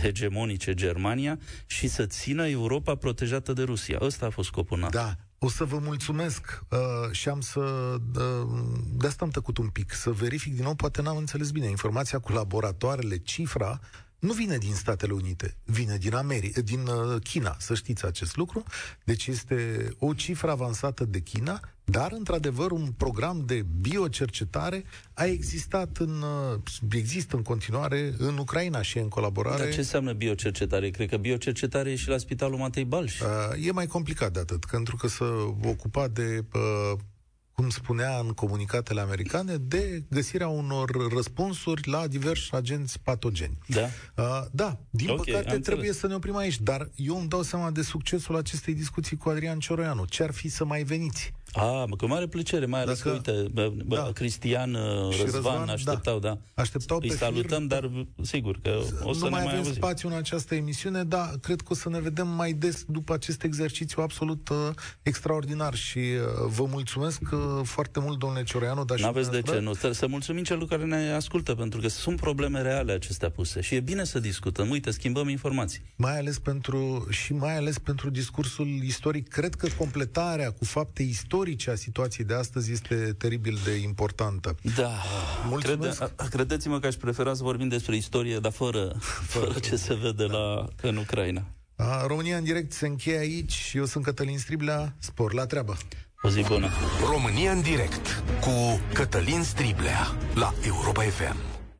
hegemonice Germania și să țină Europa protejată de Rusia. Ăsta a fost scopul NATO. Da, o să vă mulțumesc uh, și am să... Uh, de asta am tăcut un pic, să verific din nou, poate n-am înțeles bine. Informația cu laboratoarele, cifra, nu vine din Statele Unite, vine din, Ameri- din uh, China, să știți acest lucru. Deci este o cifră avansată de China, dar, într-adevăr, un program de biocercetare a existat în, uh, există în continuare în Ucraina și în colaborare... Dar ce înseamnă biocercetare? Cred că biocercetare e și la Spitalul Matei Balș. Uh, e mai complicat de atât, pentru că să ocupa de, uh, cum spunea în comunicatele americane, de găsirea unor răspunsuri la diversi agenți patogeni. Da? Uh, da, din Ok, okay, am păcate înțeles. trebuie să ne oprim aici, dar eu îmi dau seama de succesul acestei discuții cu Adrian Cioroianu. Ce ar fi să mai veniți? A, mă, cu mare plăcere, mai ales Dacă- că, uite, bă, bă, Da. Cristian, uh, Și Răzvan, Răzvan, așteptau, da. Așteptau Îi pe salutăm, fir. dar sigur că o să nu ne mai mai avem auzim. spațiu în această emisiune, dar cred că o să ne vedem mai des după acest exercițiu absolut uh, extraordinar și uh, vă mulțumesc uh, foarte mult, domnule Cioreanu, dar și N-aveți de ce, dumneavoastră. nu. Să mulțumim celor care ne ascultă, pentru că sunt probleme reale acestea puse și e bine să discutăm. Uite, schimbăm informații. mai ales pentru și mai ales pentru discursul istoric. Cred că completarea cu fapte istorice istorice a situației de astăzi este teribil de importantă. Da, Crede, credeți-mă că aș prefera să vorbim despre istorie, dar fără, fără ce se vede la, în Ucraina. A, România în direct se încheie aici. Eu sunt Cătălin Striblea. Spor la treabă. O zi bună. România în direct cu Cătălin Striblea la Europa FM.